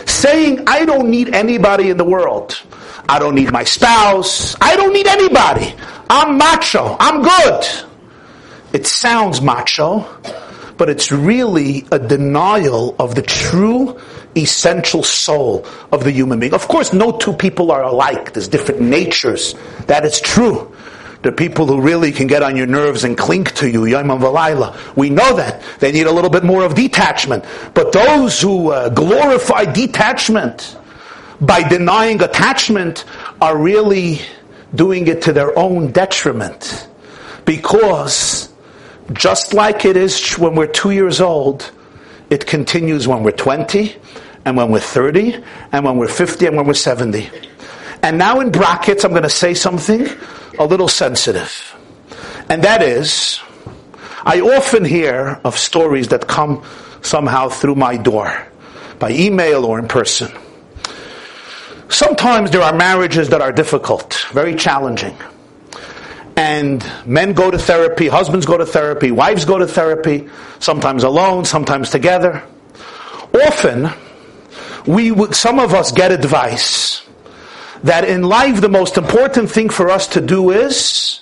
Saying, I don't need anybody in the world. I don't need my spouse. I don't need anybody. I'm macho. I'm good. It sounds macho, but it's really a denial of the true essential soul of the human being. Of course, no two people are alike. There's different natures. That is true. Are people who really can get on your nerves and cling to you, Yom Valayla. We know that. They need a little bit more of detachment. But those who uh, glorify detachment by denying attachment are really doing it to their own detriment. Because just like it is when we're two years old, it continues when we're 20, and when we're 30, and when we're 50, and when we're 70. And now in brackets, I'm going to say something a little sensitive. And that is, I often hear of stories that come somehow through my door, by email or in person. Sometimes there are marriages that are difficult, very challenging. And men go to therapy, husbands go to therapy, wives go to therapy, sometimes alone, sometimes together. Often, we some of us get advice that in life the most important thing for us to do is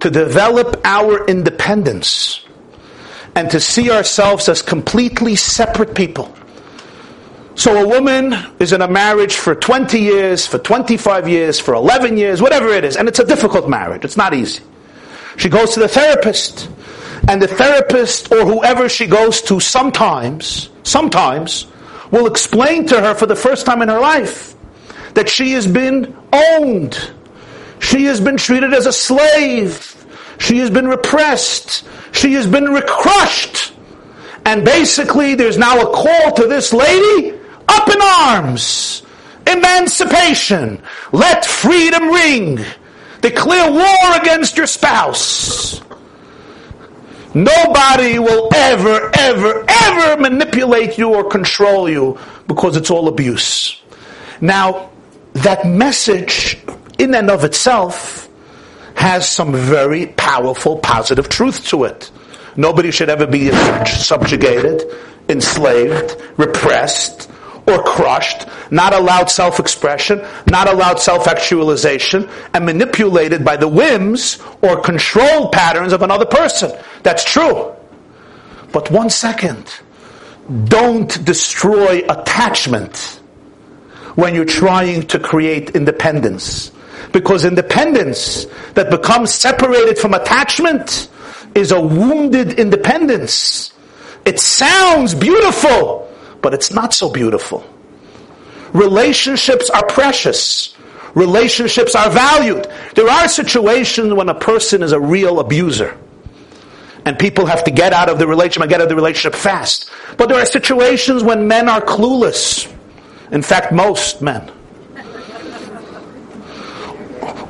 to develop our independence and to see ourselves as completely separate people. So a woman is in a marriage for 20 years, for 25 years, for 11 years, whatever it is, and it's a difficult marriage. It's not easy. She goes to the therapist, and the therapist or whoever she goes to sometimes, sometimes, will explain to her for the first time in her life that she has been owned. She has been treated as a slave. She has been repressed. She has been crushed. And basically, there's now a call to this lady up in arms. Emancipation. Let freedom ring. Declare war against your spouse. Nobody will ever, ever, ever manipulate you or control you because it's all abuse. Now, that message in and of itself has some very powerful positive truth to it. Nobody should ever be subjugated, enslaved, repressed, or crushed, not allowed self-expression, not allowed self-actualization, and manipulated by the whims or control patterns of another person. That's true. But one second. Don't destroy attachment when you're trying to create independence. Because independence that becomes separated from attachment is a wounded independence. It sounds beautiful, but it's not so beautiful. Relationships are precious. Relationships are valued. There are situations when a person is a real abuser. And people have to get out of the relationship and get out of the relationship fast. But there are situations when men are clueless. In fact, most men.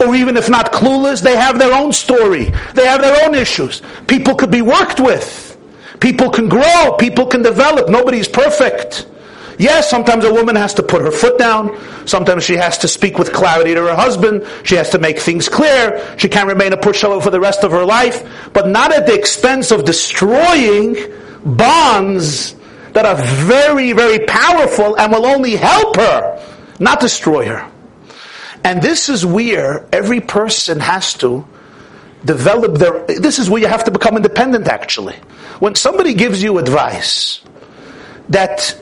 or even if not clueless, they have their own story. They have their own issues. People could be worked with. People can grow. People can develop. Nobody's perfect. Yes, sometimes a woman has to put her foot down. Sometimes she has to speak with clarity to her husband. She has to make things clear. She can't remain a pushover for the rest of her life, but not at the expense of destroying bonds that are very, very powerful and will only help her, not destroy her. And this is where every person has to develop their, this is where you have to become independent actually. When somebody gives you advice that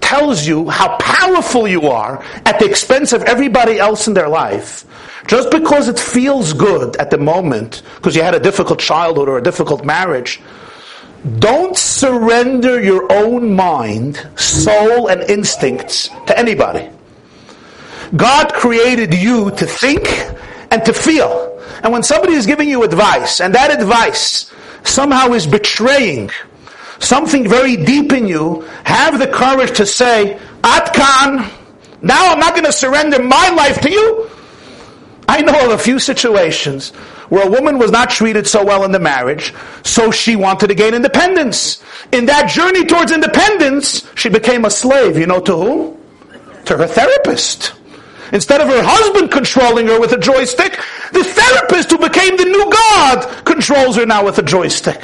tells you how powerful you are at the expense of everybody else in their life, just because it feels good at the moment, because you had a difficult childhood or a difficult marriage, don't surrender your own mind, soul, and instincts to anybody. God created you to think and to feel. And when somebody is giving you advice, and that advice somehow is betraying something very deep in you, have the courage to say, ad kan, now I'm not going to surrender my life to you. I know of a few situations where a woman was not treated so well in the marriage, so she wanted to gain independence. In that journey towards independence, she became a slave. You know to whom? To her therapist. Instead of her husband controlling her with a joystick, the therapist who became the new God controls her now with a joystick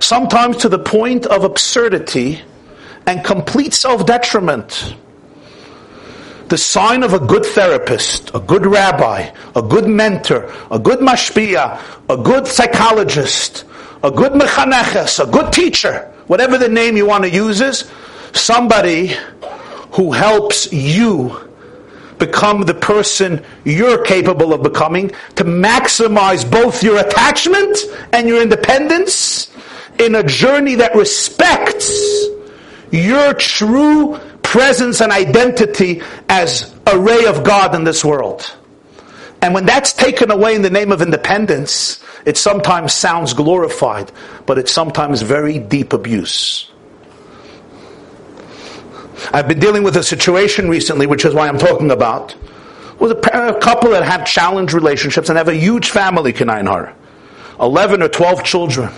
sometimes to the point of absurdity and complete self detriment. The sign of a good therapist, a good rabbi, a good mentor, a good mashpia, a good psychologist, a good mechaneches, a good teacher, whatever the name you want to use is, somebody who helps you become the person you're capable of becoming to maximize both your attachment and your independence in a journey that respects your true presence and identity as a ray of God in this world. And when that's taken away in the name of independence, it sometimes sounds glorified, but it's sometimes very deep abuse. I've been dealing with a situation recently, which is why I'm talking about, with a, couple that have challenged relationships and have a huge family, Kaneinhar. 11 or 12 children.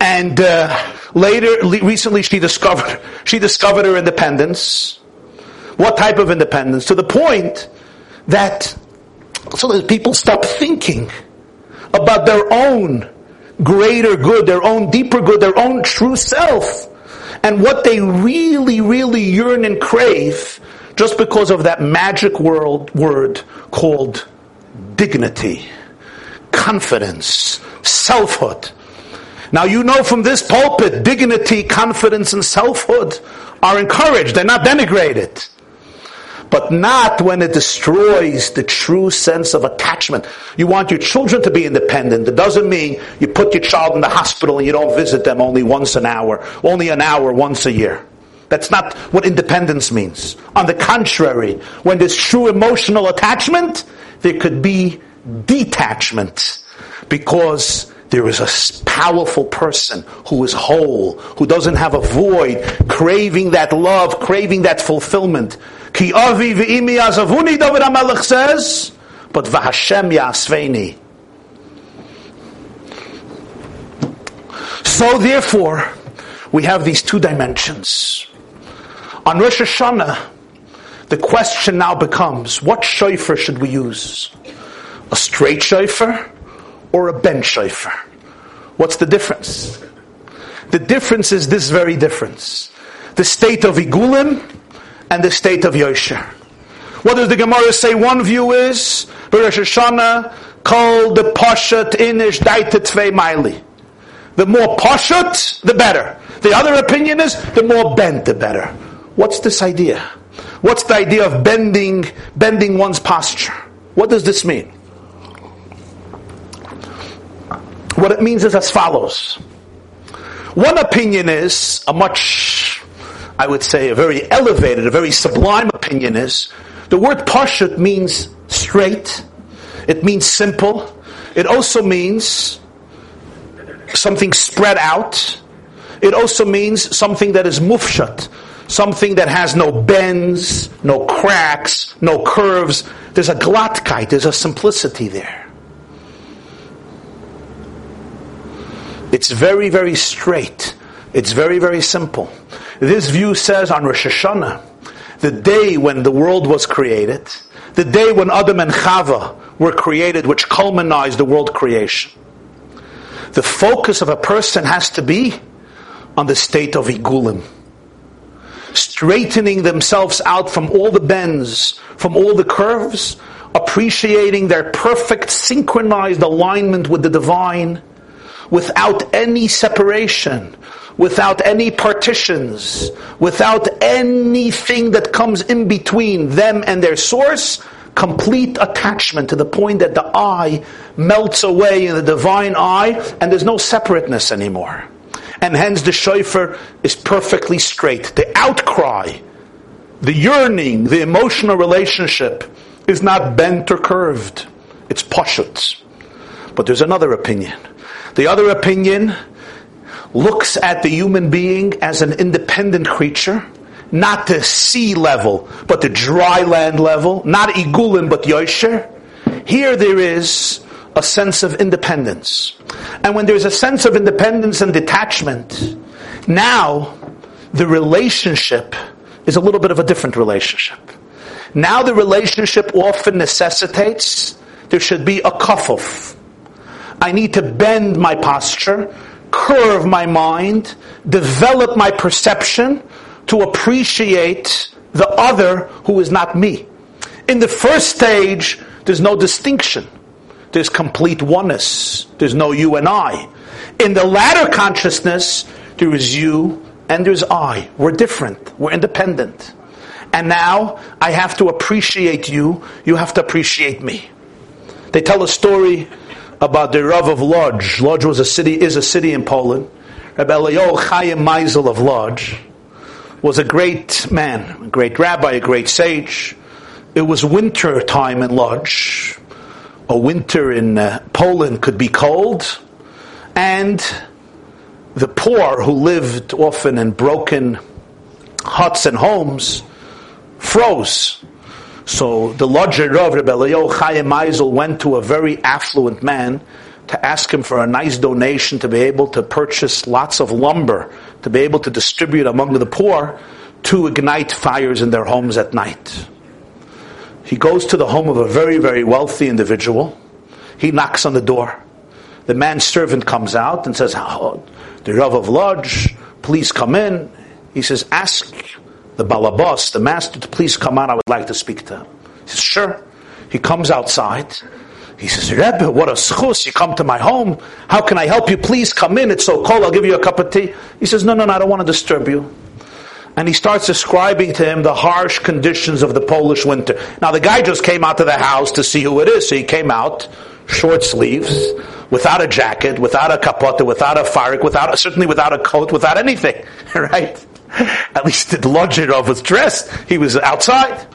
And uh, later, recently, she discovered she discovered her independence. What type of independence? To the point that so that people stop thinking about their own greater good, their own deeper good, their own true self, and what they really, really yearn and crave, just because of that magic world word called dignity, confidence, selfhood. Now you know from this pulpit, dignity, confidence, and selfhood are encouraged. They're not denigrated. But not when it destroys the true sense of attachment. You want your children to be independent. It doesn't mean you put your child in the hospital and you don't visit them only once an hour, only an hour once a year. That's not what independence means. On the contrary, when there's true emotional attachment, there could be detachment because there is a powerful person who is whole, who doesn't have a void, craving that love, craving that fulfillment. Ki avi v'imi azavuni, David HaMelech says, but v'Hashem ya'asfeini. So therefore, we have these two dimensions. On Rosh Hashanah, the question now becomes, what shofar should we use? A straight shofar or a ben shofar. What's the difference? The difference is this very difference. The state of Igulim and the state of Yosher. What does the Gemara say? One view is, Rosh Hashanah, called the Pashat Inish Daita Tvei Maili. The more Pashat, the better. The other opinion is, the more bent, the better. What's this idea? What's the idea of bending, bending one's posture? What does this mean? What it means is as follows. One opinion is a much, I would say, a very elevated, a very sublime opinion is the word pashut means straight. It means simple. It also means something spread out. It also means something that is mufshat, something that has no bends, no cracks, no curves, There's a glattkeit, there's a simplicity there. It's very, very straight. It's very, very simple. This view says on Rosh Hashanah, the day when the world was created, the day when Adam and Chava were created, which culminized the world creation. The focus of a person has to be on the state of Igulim. Straightening themselves out from all the bends, from all the curves, appreciating their perfect synchronized alignment with the divine, without any separation, without any partitions, without anything that comes in between them and their source, complete attachment to the point that the I melts away in the divine I and there's no separateness anymore. And hence the shofar is perfectly straight. The outcry, the yearning, the emotional relationship is not bent or curved. It's poshut. But there's another opinion the other opinion looks at the human being as an independent creature, not the sea level, but the dry land level, not Igulim, but Yosher. Here there is a sense of independence. And when there's a sense of independence and detachment, now the relationship is a little bit of a different relationship. Now the relationship often necessitates there should be a kafuf, I need to bend my posture, curve my mind, develop my perception to appreciate the other who is not me. In the first stage, there's no distinction. There's complete oneness. There's no you and I. In the latter consciousness, there is you and there's I. We're different. We're independent. And now I have to appreciate you. You have to appreciate me. They tell a story about the Rav of Lodz. Lodz was a city, is a city in Poland. Rabbi Eliyahu Chaim Meisel of Lodz was a great man, a great rabbi, a great sage. It was winter time in Lodz. A winter in uh, Poland could be cold, and the poor who lived often in broken huts and homes froze. So the lodger of Rebbe Eliyahu Chaim Meisel went to a very affluent man to ask him for a nice donation to be able to purchase lots of lumber to be able to distribute among the poor to ignite fires in their homes at night. He goes to the home of a very, very wealthy individual. He knocks on the door. The man's servant comes out and says, oh, The Rav of Lodz, please come in. He says, Ask the balabas, the master, to please come out. I would like to speak to him. He says, sure. He comes outside. He says, Rebbe, what a zchus. You come to my home. How can I help you? Please come in. It's so cold. I'll give you a cup of tea. He says, no, no, no, I don't want to disturb you. And he starts describing to him the harsh conditions of the Polish winter. Now, the guy just came out to the house to see who it is. So he came out, short sleeves, without a jacket, without a kapota, without a farik, without, certainly without a coat, without anything. Right? At least the Lodzer Rov was dressed. He was outside.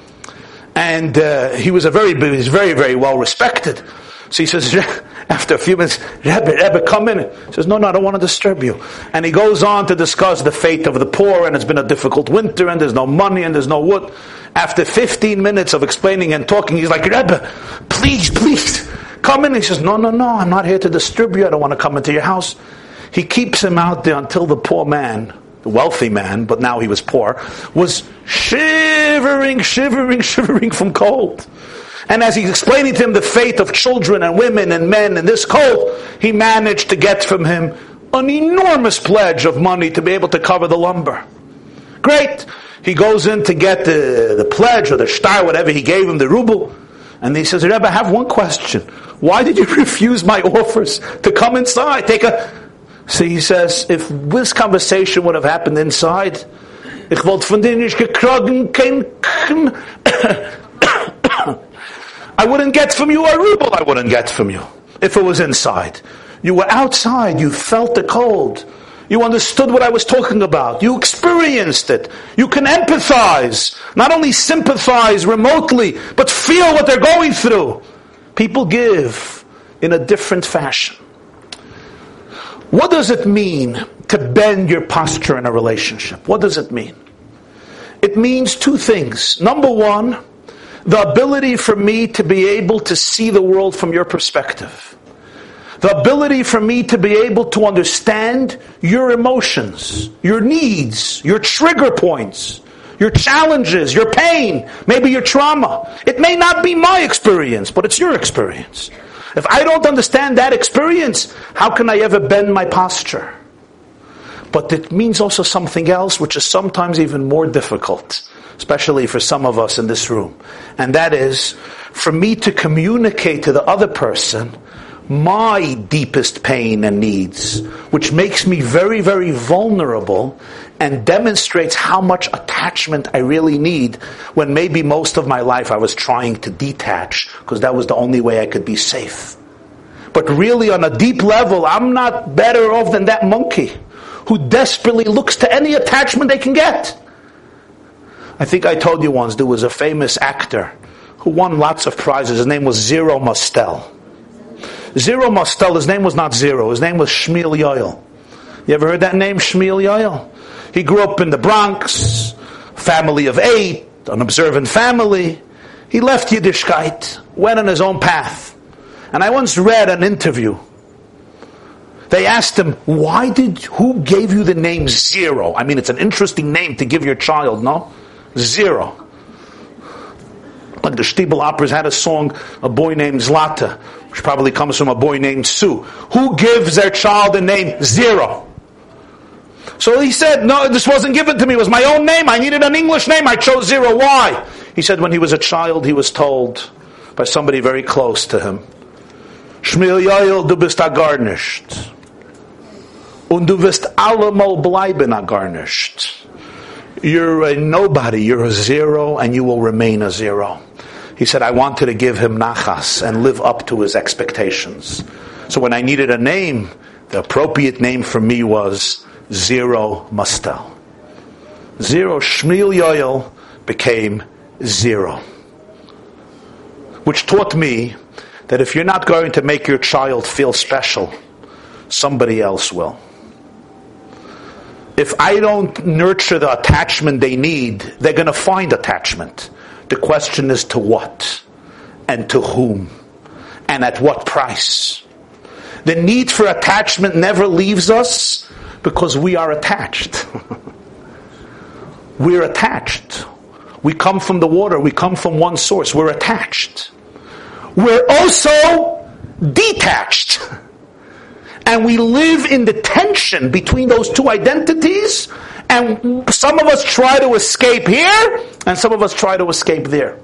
And uh, he was a very, he was very, very well respected. So he says, after a few minutes, Rebbe, Rebbe, come in. He says, no, no, I don't want to disturb you. And he goes on to discuss the fate of the poor, and it's been a difficult winter, and there's no money, and there's no wood. After 15 minutes of explaining and talking, he's like, Rebbe, please, please, come in. He says, no, no, no, I'm not here to disturb you. I don't want to come into your house. He keeps him out there until the poor man wealthy man, but now he was poor, was shivering, shivering, shivering from cold. And as he's explaining to him the fate of children and women and men in this cold, he managed to get from him an enormous pledge of money to be able to cover the lumber. Great. He goes in to get the, the pledge or the shtar, whatever he gave him, the ruble. And he says, Rebbe, I have one question. Why did you refuse my offers to come inside? Take a so he says, if this conversation would have happened inside, ich wollte von dir nicht gekrogen, kein I wouldn't get from you a ruble, I wouldn't get from you if it was inside. You were outside, you felt the cold. You understood what I was talking about. You experienced it. You can empathize. Not only sympathize remotely, but feel what they're going through. People give in a different fashion. What does it mean to bend your posture in a relationship? What does it mean? It means two things. Number one, the ability for me to be able to see the world from your perspective. The ability for me to be able to understand your emotions, your needs, your trigger points, your challenges, your pain, maybe your trauma. It may not be my experience, but it's your experience. If I don't understand that experience, how can I ever bend my posture? But it means also something else, which is sometimes even more difficult, especially for some of us in this room. And that is for me to communicate to the other person my deepest pain and needs, which makes me very, very vulnerable and demonstrates how much attachment I really need when maybe most of my life I was trying to detach because that was the only way I could be safe. But really on a deep level, I'm not better off than that monkey who desperately looks to any attachment they can get. I think I told you once there was a famous actor who won lots of prizes. His name was Zero Mostel. Zero Mostel, his name was not Zero, his name was Shmuel Yoel. You ever heard that name, Shmuel Yoel? He grew up in the Bronx, family of eight, an observant family. He left Yiddishkeit, went on his own path. And I once read an interview. They asked him, why did, who gave you the name Zero? I mean, it's an interesting name to give your child, no? Zero. Like the Stiebel Operas had a song, a boy named Zlata, which probably comes from a boy named Sue. Who gives their child the name Zero? So he said, no, this wasn't given to me. It was my own name. I needed an English name. I chose Zero. Why? He said when he was a child, he was told by somebody very close to him, Shmuel du bist agarnisht. Und du wirst allemal bleiben agarnisht. You're a nobody, you're a zero, and you will remain a zero. He said, I wanted to give him nachas and live up to his expectations. So when I needed a name, the appropriate name for me was Zero Mostel. Zero Shmuel Yoel became zero. Which taught me that if you're not going to make your child feel special, somebody else will. If I don't nurture the attachment they need, they're going to find attachment. The question is to what? And to whom? And at what price? The need for attachment never leaves us because we are attached. We're attached. We come from the water, we come from one source, we're attached. We're also detached. And we live in the tension between those two identities, and some of us try to escape here, and some of us try to escape there.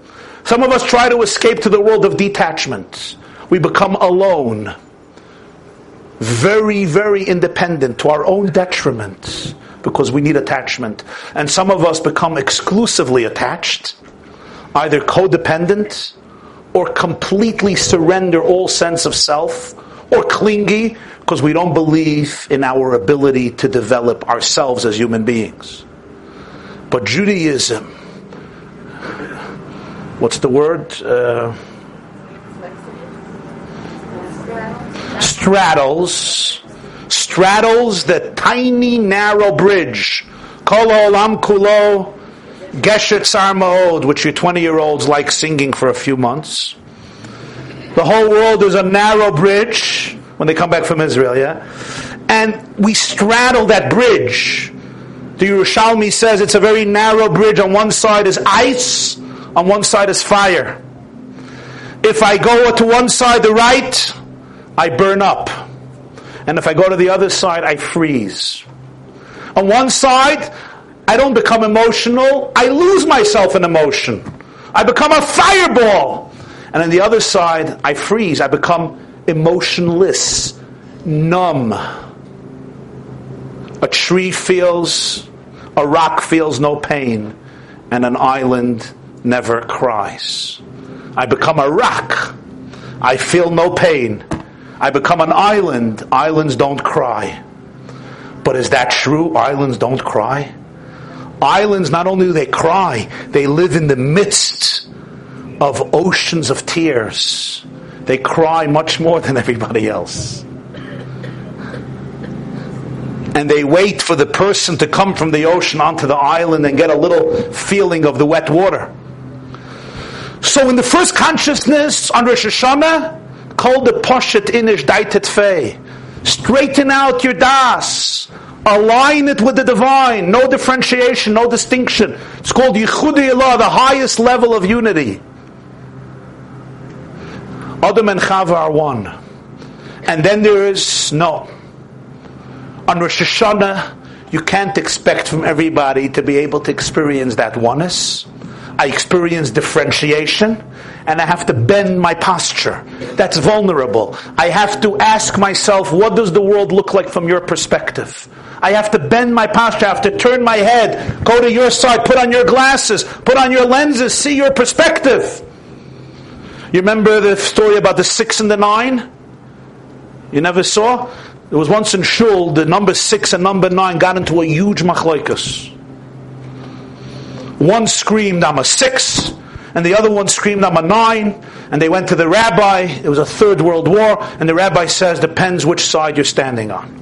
Some of us try to escape to the world of detachment. We become alone very, very independent to our own detriment because we need attachment. And some of us become exclusively attached, either codependent or completely surrender all sense of self or clingy because we don't believe in our ability to develop ourselves as human beings. But Judaism, what's the word? Uh, straddles, straddles the tiny narrow bridge. Kol olam kulo gesher tzar me'od, which your 20 year olds like singing for a few months. The whole world is a narrow bridge when they come back from Israel, yeah? And we straddle that bridge. The Yerushalmi says it's a very narrow bridge. On one side is ice, on one side is fire. If I go to one side, the right, I burn up. And if I go to the other side, I freeze. On one side, I don't become emotional, I lose myself in emotion. I become a fireball. And on the other side, I freeze. I become emotionless, numb. A tree feels, a rock feels no pain, and an island never cries. I become a rock. I feel no pain. I become an island. Islands don't cry. But is that true? Islands don't cry? Islands, not only do they cry, they live in the midst of oceans of tears. They cry much more than everybody else. And they wait for the person to come from the ocean onto the island and get a little feeling of the wet water. So in the first consciousness on Rosh Hashanah, called the Poshet Inish Daitet Fei. Straighten out your das. Align it with the divine. No differentiation, no distinction. It's called Yichuda Ila'ah, the highest level of unity. Adam and Chava are one. And then there is no. On Rosh Hashanah, you can't expect from everybody to be able to experience that oneness. I experience differentiation and I have to bend my posture. That's vulnerable. I have to ask myself, what does the world look like from your perspective? I have to bend my posture. I have to turn my head, go to your side, put on your glasses, put on your lenses, see your perspective. You remember the story about the six and the nine? You never saw? There was once in Shul, the number six and number nine got into a huge machlokes. One screamed, I'm a six, and the other one screamed, I'm a nine, and they went to the rabbi. It was a third world war, and the rabbi says, depends which side you're standing on.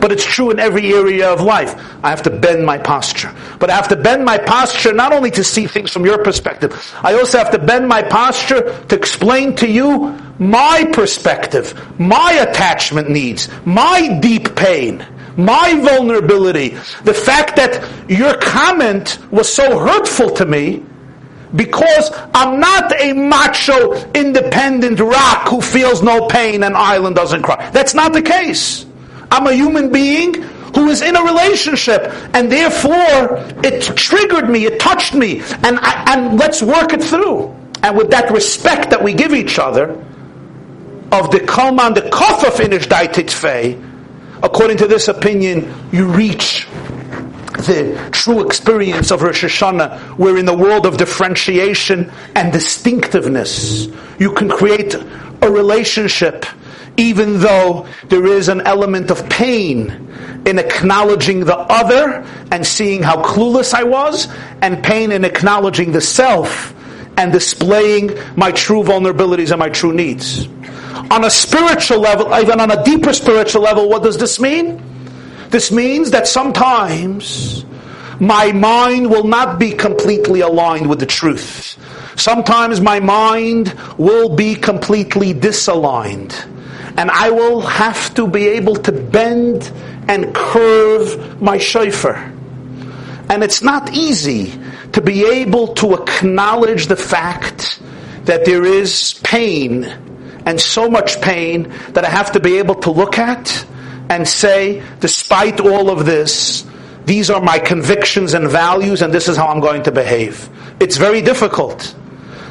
But it's true in every area of life. I have to bend my posture. But I have to bend my posture not only to see things from your perspective, I also have to bend my posture to explain to you my perspective, my attachment needs, my deep pain my vulnerability, the fact that your comment was so hurtful to me because I'm not a macho, independent rock who feels no pain and island doesn't cry. That's not the case. I'm a human being who is in a relationship, and therefore it triggered me, it touched me, and I, and let's work it through. And with that respect that we give each other, of the kalman, the kofa finish daititfei, according to this opinion, you reach the true experience of Rosh Hashanah, where in the world of differentiation and distinctiveness, you can create a relationship even though there is an element of pain in acknowledging the other and seeing how clueless I was, and pain in acknowledging the self and displaying my true vulnerabilities and my true needs. On a spiritual level, even on a deeper spiritual level, what does this mean? This means that sometimes my mind will not be completely aligned with the truth. Sometimes my mind will be completely disaligned and I will have to be able to bend and curve my shofar. And it's not easy to be able to acknowledge the fact that there is pain and so much pain that I have to be able to look at and say, despite all of this, these are my convictions and values and this is how I'm going to behave. It's very difficult.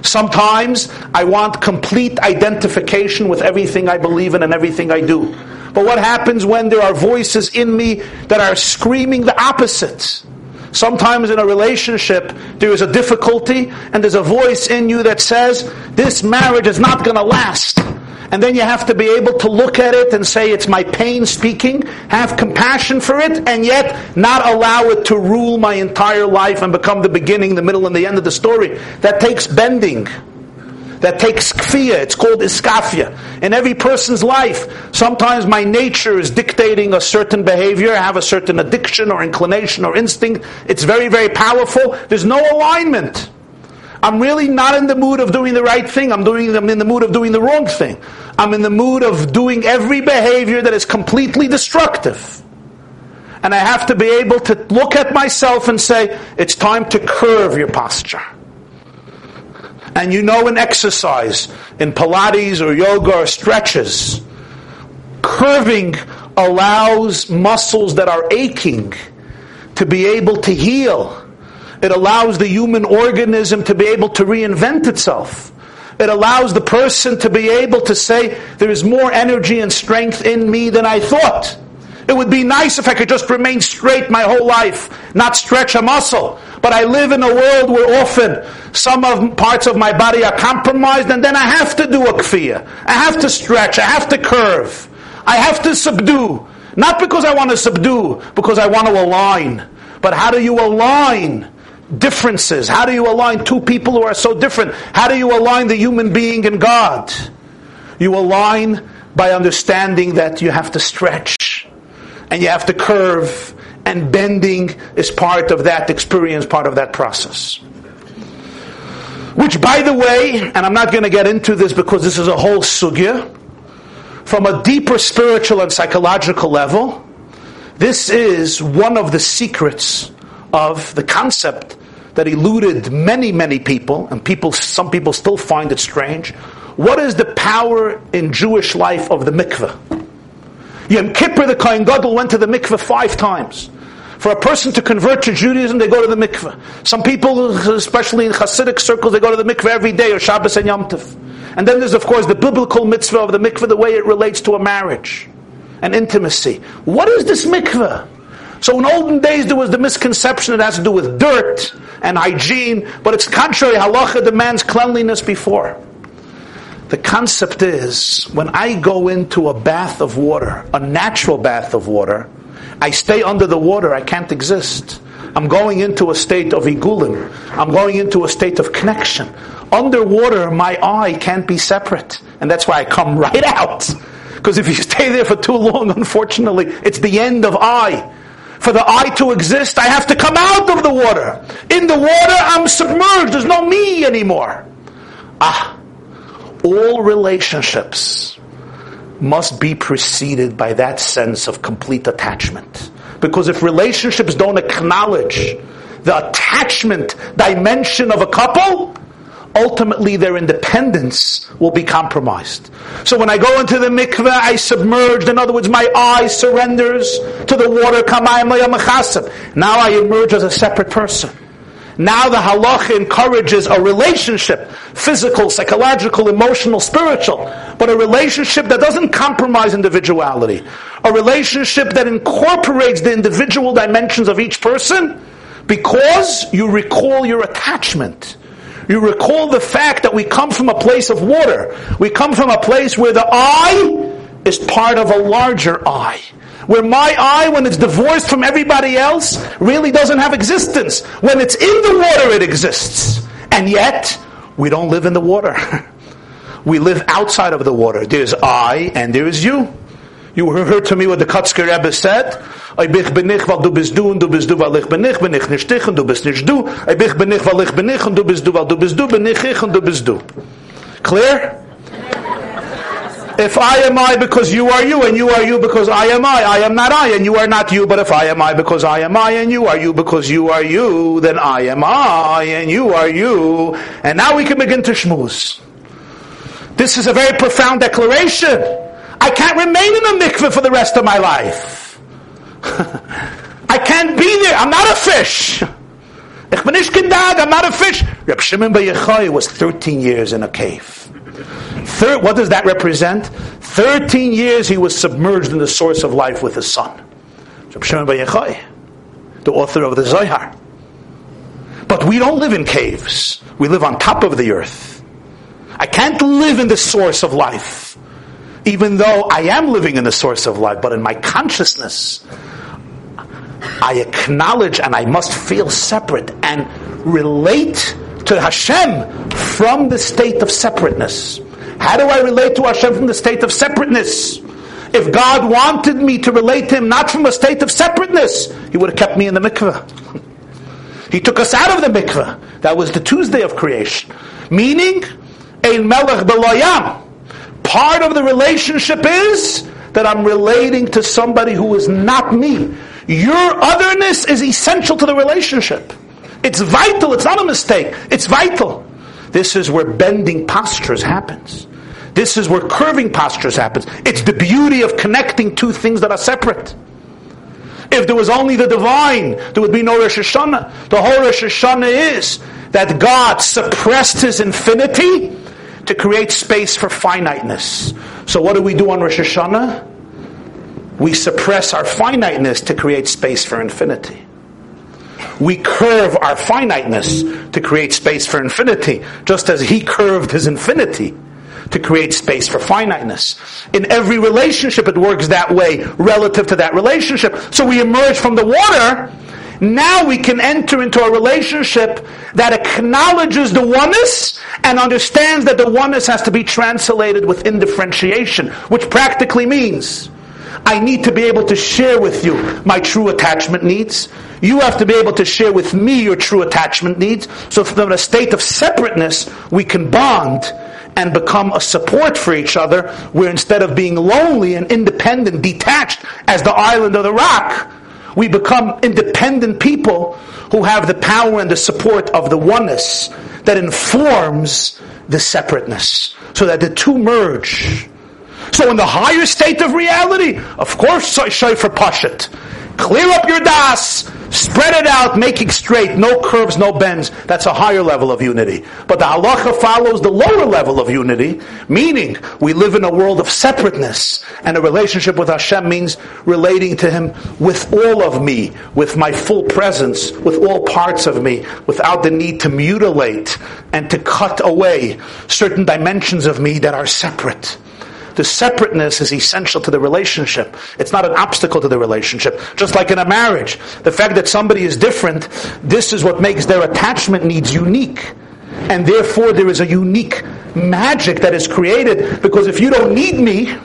Sometimes I want complete identification with everything I believe in and everything I do. But what happens when there are voices in me that are screaming the opposite? Sometimes in a relationship, there is a difficulty, and there's a voice in you that says, This marriage is not going to last. And then you have to be able to look at it and say, It's my pain speaking, have compassion for it, and yet not allow it to rule my entire life and become the beginning, the middle, and the end of the story. That takes bending. That takes kfiyah. It's called iskafia. In every person's life, sometimes my nature is dictating a certain behavior. I have a certain addiction or inclination or instinct. It's very, very powerful. There's no alignment. I'm really not in the mood of doing the right thing. I'm doing I'm in the mood of doing the wrong thing. I'm in the mood of doing every behavior that is completely destructive. And I have to be able to look at myself and say, it's time to curve your posture. And you know in exercise, in Pilates or yoga or stretches, curving allows muscles that are aching to be able to heal it allows the human organism to be able to reinvent itself. It allows the person to be able to say, there is more energy and strength in me than I thought. It would be nice if I could just remain straight my whole life, not stretch a muscle. But I live in a world where often some of parts of my body are compromised and then I have to do a kfiyah. I have to stretch. I have to curve. I have to subdue. Not because I want to subdue, because I want to align. But how do you align differences? How do you align two people who are so different? How do you align the human being and God? You align by understanding that you have to stretch and you have to curve and bending is part of that experience, part of that process. Which, by the way, and I'm not going to get into this because this is a whole sugya, from a deeper spiritual and psychological level, this is one of the secrets of the concept that eluded many, many people, and people, some people still find it strange. What is the power in Jewish life of the mikveh? Yom Kippur, the Kohen Gadol went to the mikveh five times. For a person to convert to Judaism, they go to the mikveh. Some people, especially in Hasidic circles, they go to the mikveh every day, or Shabbos and Yom Tov. And then there's, of course, the biblical mitzvah of the mikveh, the way it relates to a marriage and intimacy. What is this mikveh? So in olden days there was the misconception it has to do with dirt and hygiene, but it's contrary. Halacha demands cleanliness before. The concept is when I go into a bath of water, a natural bath of water, I stay under the water, I can't exist. I'm going into a state of igulim. I'm going into a state of connection. Underwater, my eye can't be separate. And that's why I come right out. Because if you stay there for too long, unfortunately, it's the end of I for the I to exist, I have to come out of the water. In the water, I'm submerged. There's no me anymore. Ah, all relationships must be preceded by that sense of complete attachment. Because if relationships don't acknowledge the attachment dimension of a couple, ultimately their independence will be compromised. So when I go into the mikveh, I submerge. In other words, my eye surrenders to the water. Now I emerge as a separate person. Now the halacha encourages a relationship, physical, psychological, emotional, spiritual, but a relationship that doesn't compromise individuality. A relationship that incorporates the individual dimensions of each person because you recall your attachment you recall the fact that we come from a place of water. We come from a place where the I is part of a larger I. Where my I, when it's divorced from everybody else, really doesn't have existence. When it's in the water, it exists. And yet, we don't live in the water. we live outside of the water. There's I and there is you. You heard to me what the Kotzker Rebbe said. Clear? If I am I because you are you and you are you because I am I, I am not I and you are not you, but if I am I because I am I and you are you because you are you, then I am I and you are you. And now we can begin to schmooze. This is a very profound declaration. I can't remain in the mikveh for the rest of my life. I can't be there. I'm not a fish. I'm not a fish. Reb Shimon Bar Yochai was 13 years in a cave. Thir- what does that represent? 13 years he was submerged in the source of life with his son. The author of the Zohar. But we don't live in caves. We live on top of the earth. I can't live in the source of life. Even though I am living in the source of life, but in my consciousness, I acknowledge and I must feel separate and relate to Hashem from the state of separateness. How do I relate to Hashem from the state of separateness? If God wanted me to relate to Him not from a state of separateness, He would have kept me in the mikveh. he took us out of the mikveh. That was the Tuesday of creation. Meaning, Ein Melech B'lo Am. Part of the relationship is that I'm relating to somebody who is not me. Your otherness is essential to the relationship. It's vital. It's not a mistake. It's vital. This is where bending postures happens. This is where curving postures happens. It's the beauty of connecting two things that are separate. If there was only the divine, there would be no Rosh Hashanah. The whole Rosh Hashanah is that God suppressed His infinity to create space for finiteness. So what do we do on Rosh Hashanah? We suppress our finiteness to create space for infinity. We curve our finiteness to create space for infinity, just as he curved his infinity to create space for finiteness. In every relationship, it works that way relative to that relationship. So we emerge from the water. Now we can enter into a relationship that acknowledges the oneness and understands that the oneness has to be translated within differentiation, which practically means I need to be able to share with you my true attachment needs. You have to be able to share with me your true attachment needs. So from a state of separateness, we can bond and become a support for each other, where instead of being lonely and independent, detached as the island or the rock, we become independent people who have the power and the support of the oneness that informs the separateness, so that the two merge. So in the higher state of reality, of course, Shofar Pashat. Clear up your das, spread it out, make it straight, no curves, no bends. That's a higher level of unity. But the halacha follows the lower level of unity, meaning we live in a world of separateness, and a relationship with Hashem means relating to Him with all of me, with my full presence, with all parts of me, without the need to mutilate and to cut away certain dimensions of me that are separate. The separateness is essential to the relationship. It's not an obstacle to the relationship. Just like in a marriage, the fact that somebody is different, this is what makes their attachment needs unique. And therefore, there is a unique magic that is created because if you don't need me,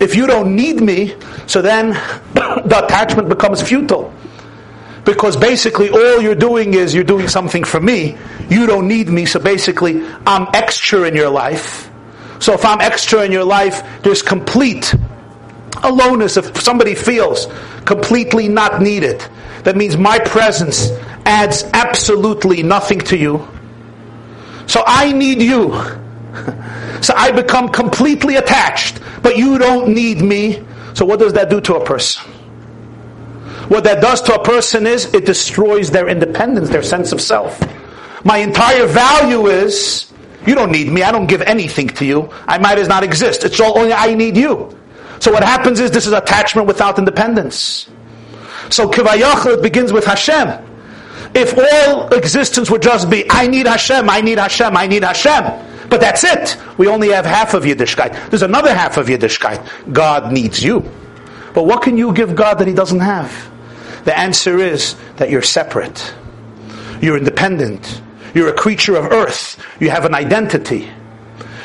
if you don't need me, so then the attachment becomes futile. Because basically all you're doing is you're doing something for me. You don't need me, so basically I'm extra in your life so if I'm extra in your life, there's complete aloneness. If somebody feels completely not needed, that means my presence adds absolutely nothing to you. So I need you. So I become completely attached, but you don't need me. So what does that do to a person? What that does to a person is it destroys their independence, their sense of self. My entire value is you don't need me. I don't give anything to you. I might as not exist. It's all only I need you. So what happens is this is attachment without independence. So kivayachal begins with Hashem. If all existence would just be I need Hashem, I need Hashem, I need Hashem, but that's it. We only have half of Yiddishkeit. There's another half of Yiddishkeit. God needs you. But what can you give God that He doesn't have? The answer is that you're separate. You're independent. You're a creature of earth. You have an identity.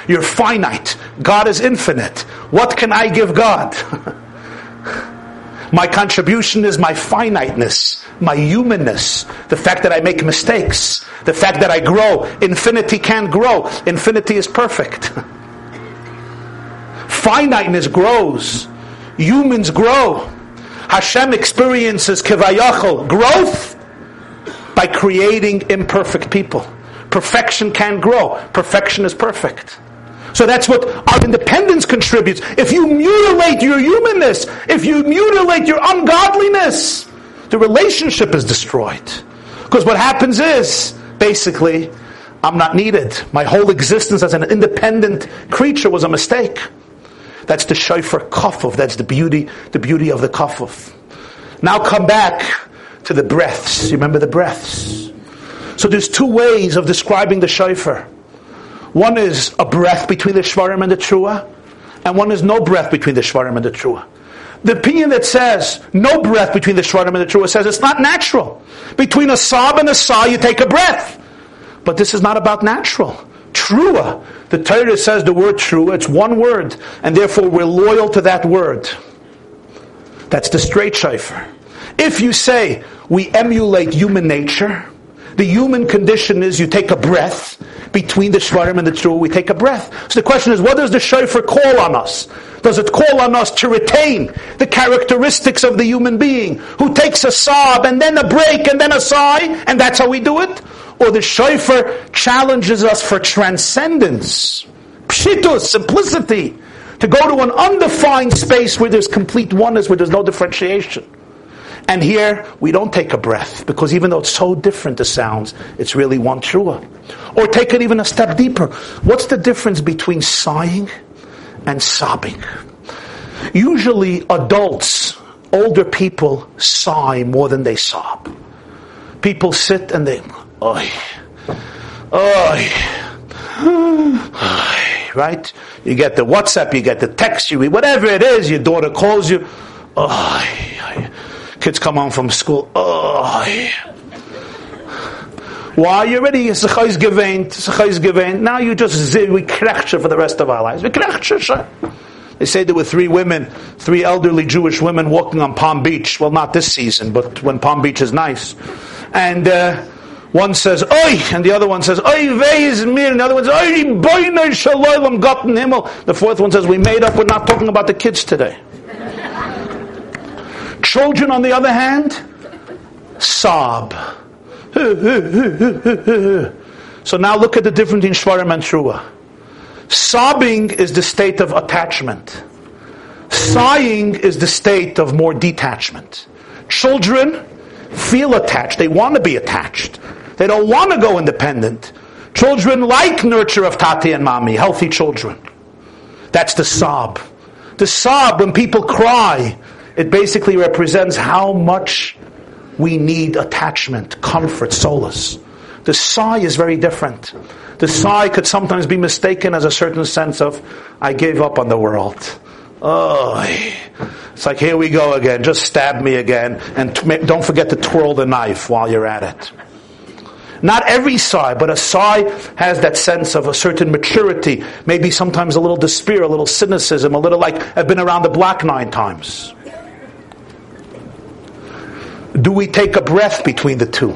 You're finite. God is infinite. What can I give God? my contribution is my finiteness, my humanness, the fact that I make mistakes, the fact that I grow. Infinity can't grow. Infinity is perfect. Finiteness grows. Humans grow. Hashem experiences kivayachol, growth by creating imperfect people. Perfection can grow. Perfection is perfect. So that's what our independence contributes. If you mutilate your humanness, if you mutilate your ungodliness, the relationship is destroyed. Because what happens is, basically, I'm not needed. My whole existence as an independent creature was a mistake. That's the shofar kafuf. That's the beauty, the beauty of the kafuf. Now come back to the breaths. You remember the breaths? So there's two ways of describing the shofar. One is a breath between the shvarim and the trua, and one is no breath between the shvarim and the trua. The opinion that says no breath between the shvarim and the trua says it's not natural. Between a sob and a saw, you take a breath. But this is not about natural. Trua. The Torah says the word trua, it's one word, and therefore we're loyal to that word. That's the straight shofar. If you say we emulate human nature, the human condition is you take a breath between the shvarim and the trua, we take a breath. So the question is, what does the shofar call on us? Does it call on us to retain the characteristics of the human being who takes a sob and then a break and then a sigh, and that's how we do it? Or the shofar challenges us for transcendence, pshitus, simplicity, to go to an undefined space where there's complete oneness, where there's no differentiation. And here, we don't take a breath, because even though it's so different, the sounds, it's really one trua. Or take it even a step deeper. What's the difference between sighing and sobbing? Usually, adults, older people, sigh more than they sob. People sit and they, oi, oi, right? You get the WhatsApp, you get the text, you whatever it is, your daughter calls you, oi, Kids come home from school. Oh, why you already zechayz geweint, zechayz geweint. Now you just we krechter for the rest of our lives. We. They say there were three women, three elderly Jewish women walking on Palm Beach. Well, not this season, but when Palm Beach is nice. And uh, one says, Oi! And the other one says, Oi, is mir. And the other one says, Oi, boine shalom gotten himmel. The fourth one says, We made up, we're not talking about the kids today. Children, on the other hand, sob. so now look at the difference in Shvarim and Trua. Sobbing is the state of attachment. Sighing is the state of more detachment. Children feel attached. They want to be attached. They don't want to go independent. Children like nurture of tati and mami, healthy children. That's the sob. The sob, when people cry, it basically represents how much we need attachment, comfort, solace. The sigh is very different. The sigh could sometimes be mistaken as a certain sense of, I gave up on the world. Oh, it's like, here we go again. Just stab me again. And don't forget to twirl the knife while you're at it. Not every sigh, but a sigh has that sense of a certain maturity, maybe sometimes a little despair, a little cynicism, a little like, I've been around the block nine times. Do we take a breath between the two?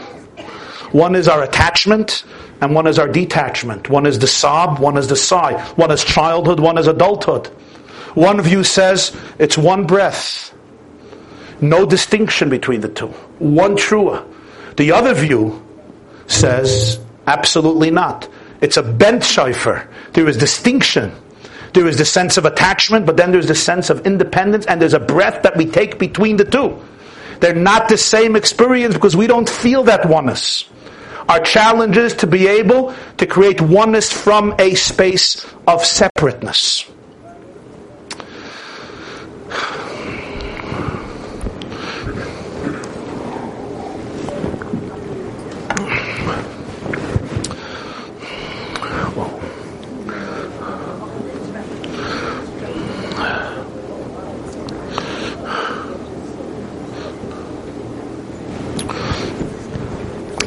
One is our attachment, and one is our detachment. One is the sob, one is the sigh. One is childhood, one is adulthood. One view says it's one breath. No distinction between the two. One trua. The other view says absolutely not. It's a bent shofar. There is distinction. There is the sense of attachment, but then there's the sense of independence, and there's a breath that we take between the two. They're not the same experience because we don't feel that oneness. Our challenge is to be able to create oneness from a space of separateness.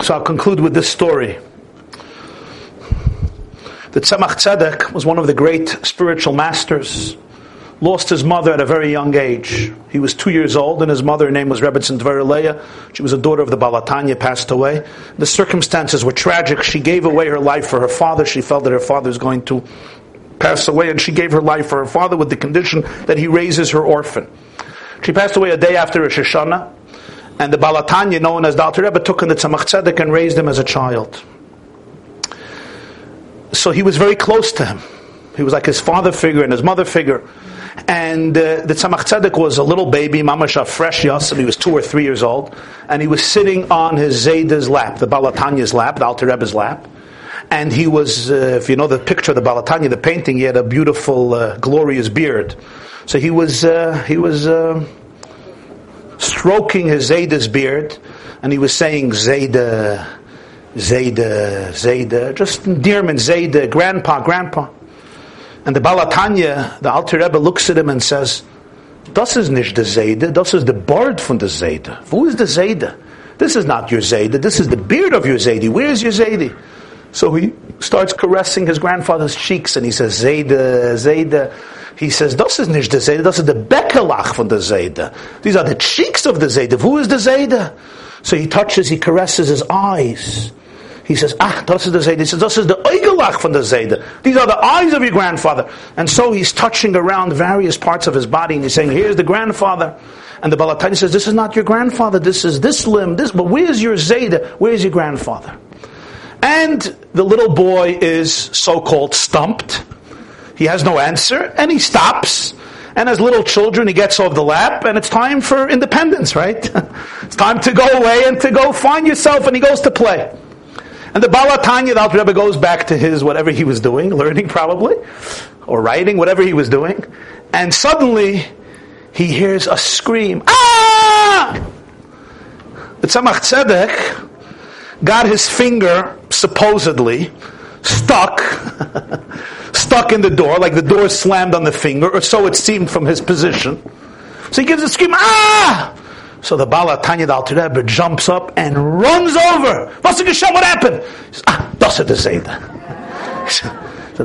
So I'll conclude with this story. The Tzemach Tzedek was one of the great spiritual masters. Lost his mother at a very young age. He was two years old, and his mother, her name was Rebbetzin Devorah Leah. She was a daughter of the Baal HaTanya, passed away. The circumstances were tragic. She gave away her life for her father. She felt that her father was going to pass away, and she gave her life for her father with the condition that he raises her orphan. She passed away a day after Rosh Hashanah. And the Baal HaTanya, known as the Alter Rebbe, took in the Tzemach Tzedek and raised him as a child. So he was very close to him. He was like his father figure and his mother figure. And uh, the Tzemach Tzedek was a little baby, Mamasha, fresh Yassim. He was two or three years old. And he was sitting on his Zayda's lap, the Baal HaTanya's lap, the Alter Rebbe's lap. And he was, uh, if you know the picture of the Baal HaTanya, the painting, he had a beautiful, uh, glorious beard. So he was, uh, he was, uh, stroking his Zayda's beard, and he was saying, Zayda, Zayda, Zayda, just endearment, Zayda, grandpa, grandpa. And the Baal HaTanya, the Alter Rebbe, looks at him and says, Das is nicht the Zayda, das is the bird from the Zayda. Who is the Zayda? This is not your Zayda, this is the beard of your Zaydi. Where is your Zaydi? So he starts caressing his grandfather's cheeks and he says, Zayda, Zayda. He says, das ist nicht der Zayda, das ist der Beckelach von der Zayda. These are the cheeks of the Zayda. Who is the Zayda? So he touches, he caresses his eyes. He says, ah, das ist the Zayda. He says, das ist der Eugelach von der Zayda. These are the eyes of your grandfather. And so he's touching around various parts of his body and he's saying, here's the grandfather. And the Baal HaTanya says, this is not your grandfather, this is this limb, this, but where's your Zayda? Where's your grandfather? And the little boy is so-called stumped he has no answer, and he stops. And as little children, he gets off the lap, and it's time for independence, right? it's time to go away and to go find yourself, and he goes to play. And the Baal HaTanya, the Alter Rebbe, goes back to his whatever he was doing, learning probably, or writing, whatever he was doing, and suddenly he hears a scream. Ah! The Tzemach Tzedek got his finger, supposedly, stuck stuck in the door, like the door slammed on the finger, or so it seemed from his position. So he gives a scream, ah! So the Baal HaTanya Alter Rebbe jumps up and runs over. What's the what happened? He says, ah, das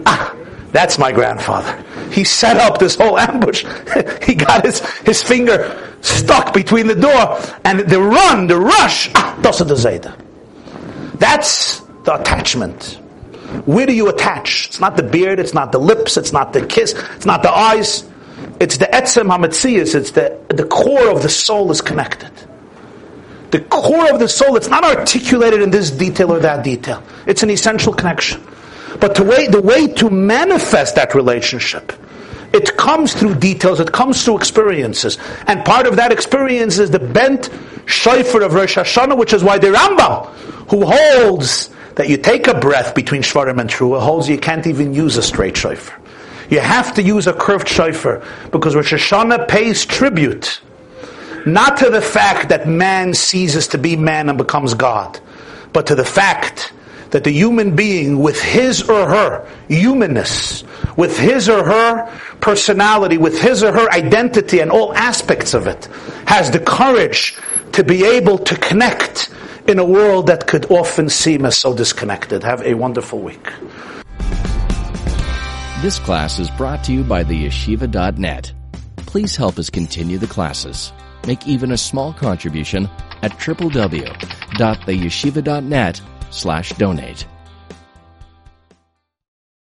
Ah, That's my grandfather. He set up this whole ambush. he got his, his finger stuck between the door and the run, the rush, ah, That's the attachment. Where do you attach? It's not the beard, it's not the lips, it's not the kiss, it's not the eyes. It's the etzem hametzias, it's the, the core of the soul is connected. The core of the soul, it's not articulated in this detail or that detail. It's an essential connection. But the way, the way to manifest that relationship, it comes through details, it comes through experiences. And part of that experience is the bent shofar of Rosh Hashanah, which is why the Rambam, who holds that you take a breath between Shvarim and Trua, holds you can't even use a straight shofar. You have to use a curved shofar because Rosh Hashanah pays tribute not to the fact that man ceases to be man and becomes God, but to the fact that the human being, with his or her humanness, with his or her personality, with his or her identity and all aspects of it, has the courage to be able to connect in a world that could often seem as so disconnected. Have a wonderful week. This class is brought to you by the yeshiva.net. Please help us continue the classes. Make even a small contribution at www.theyeshiva.net slash donate.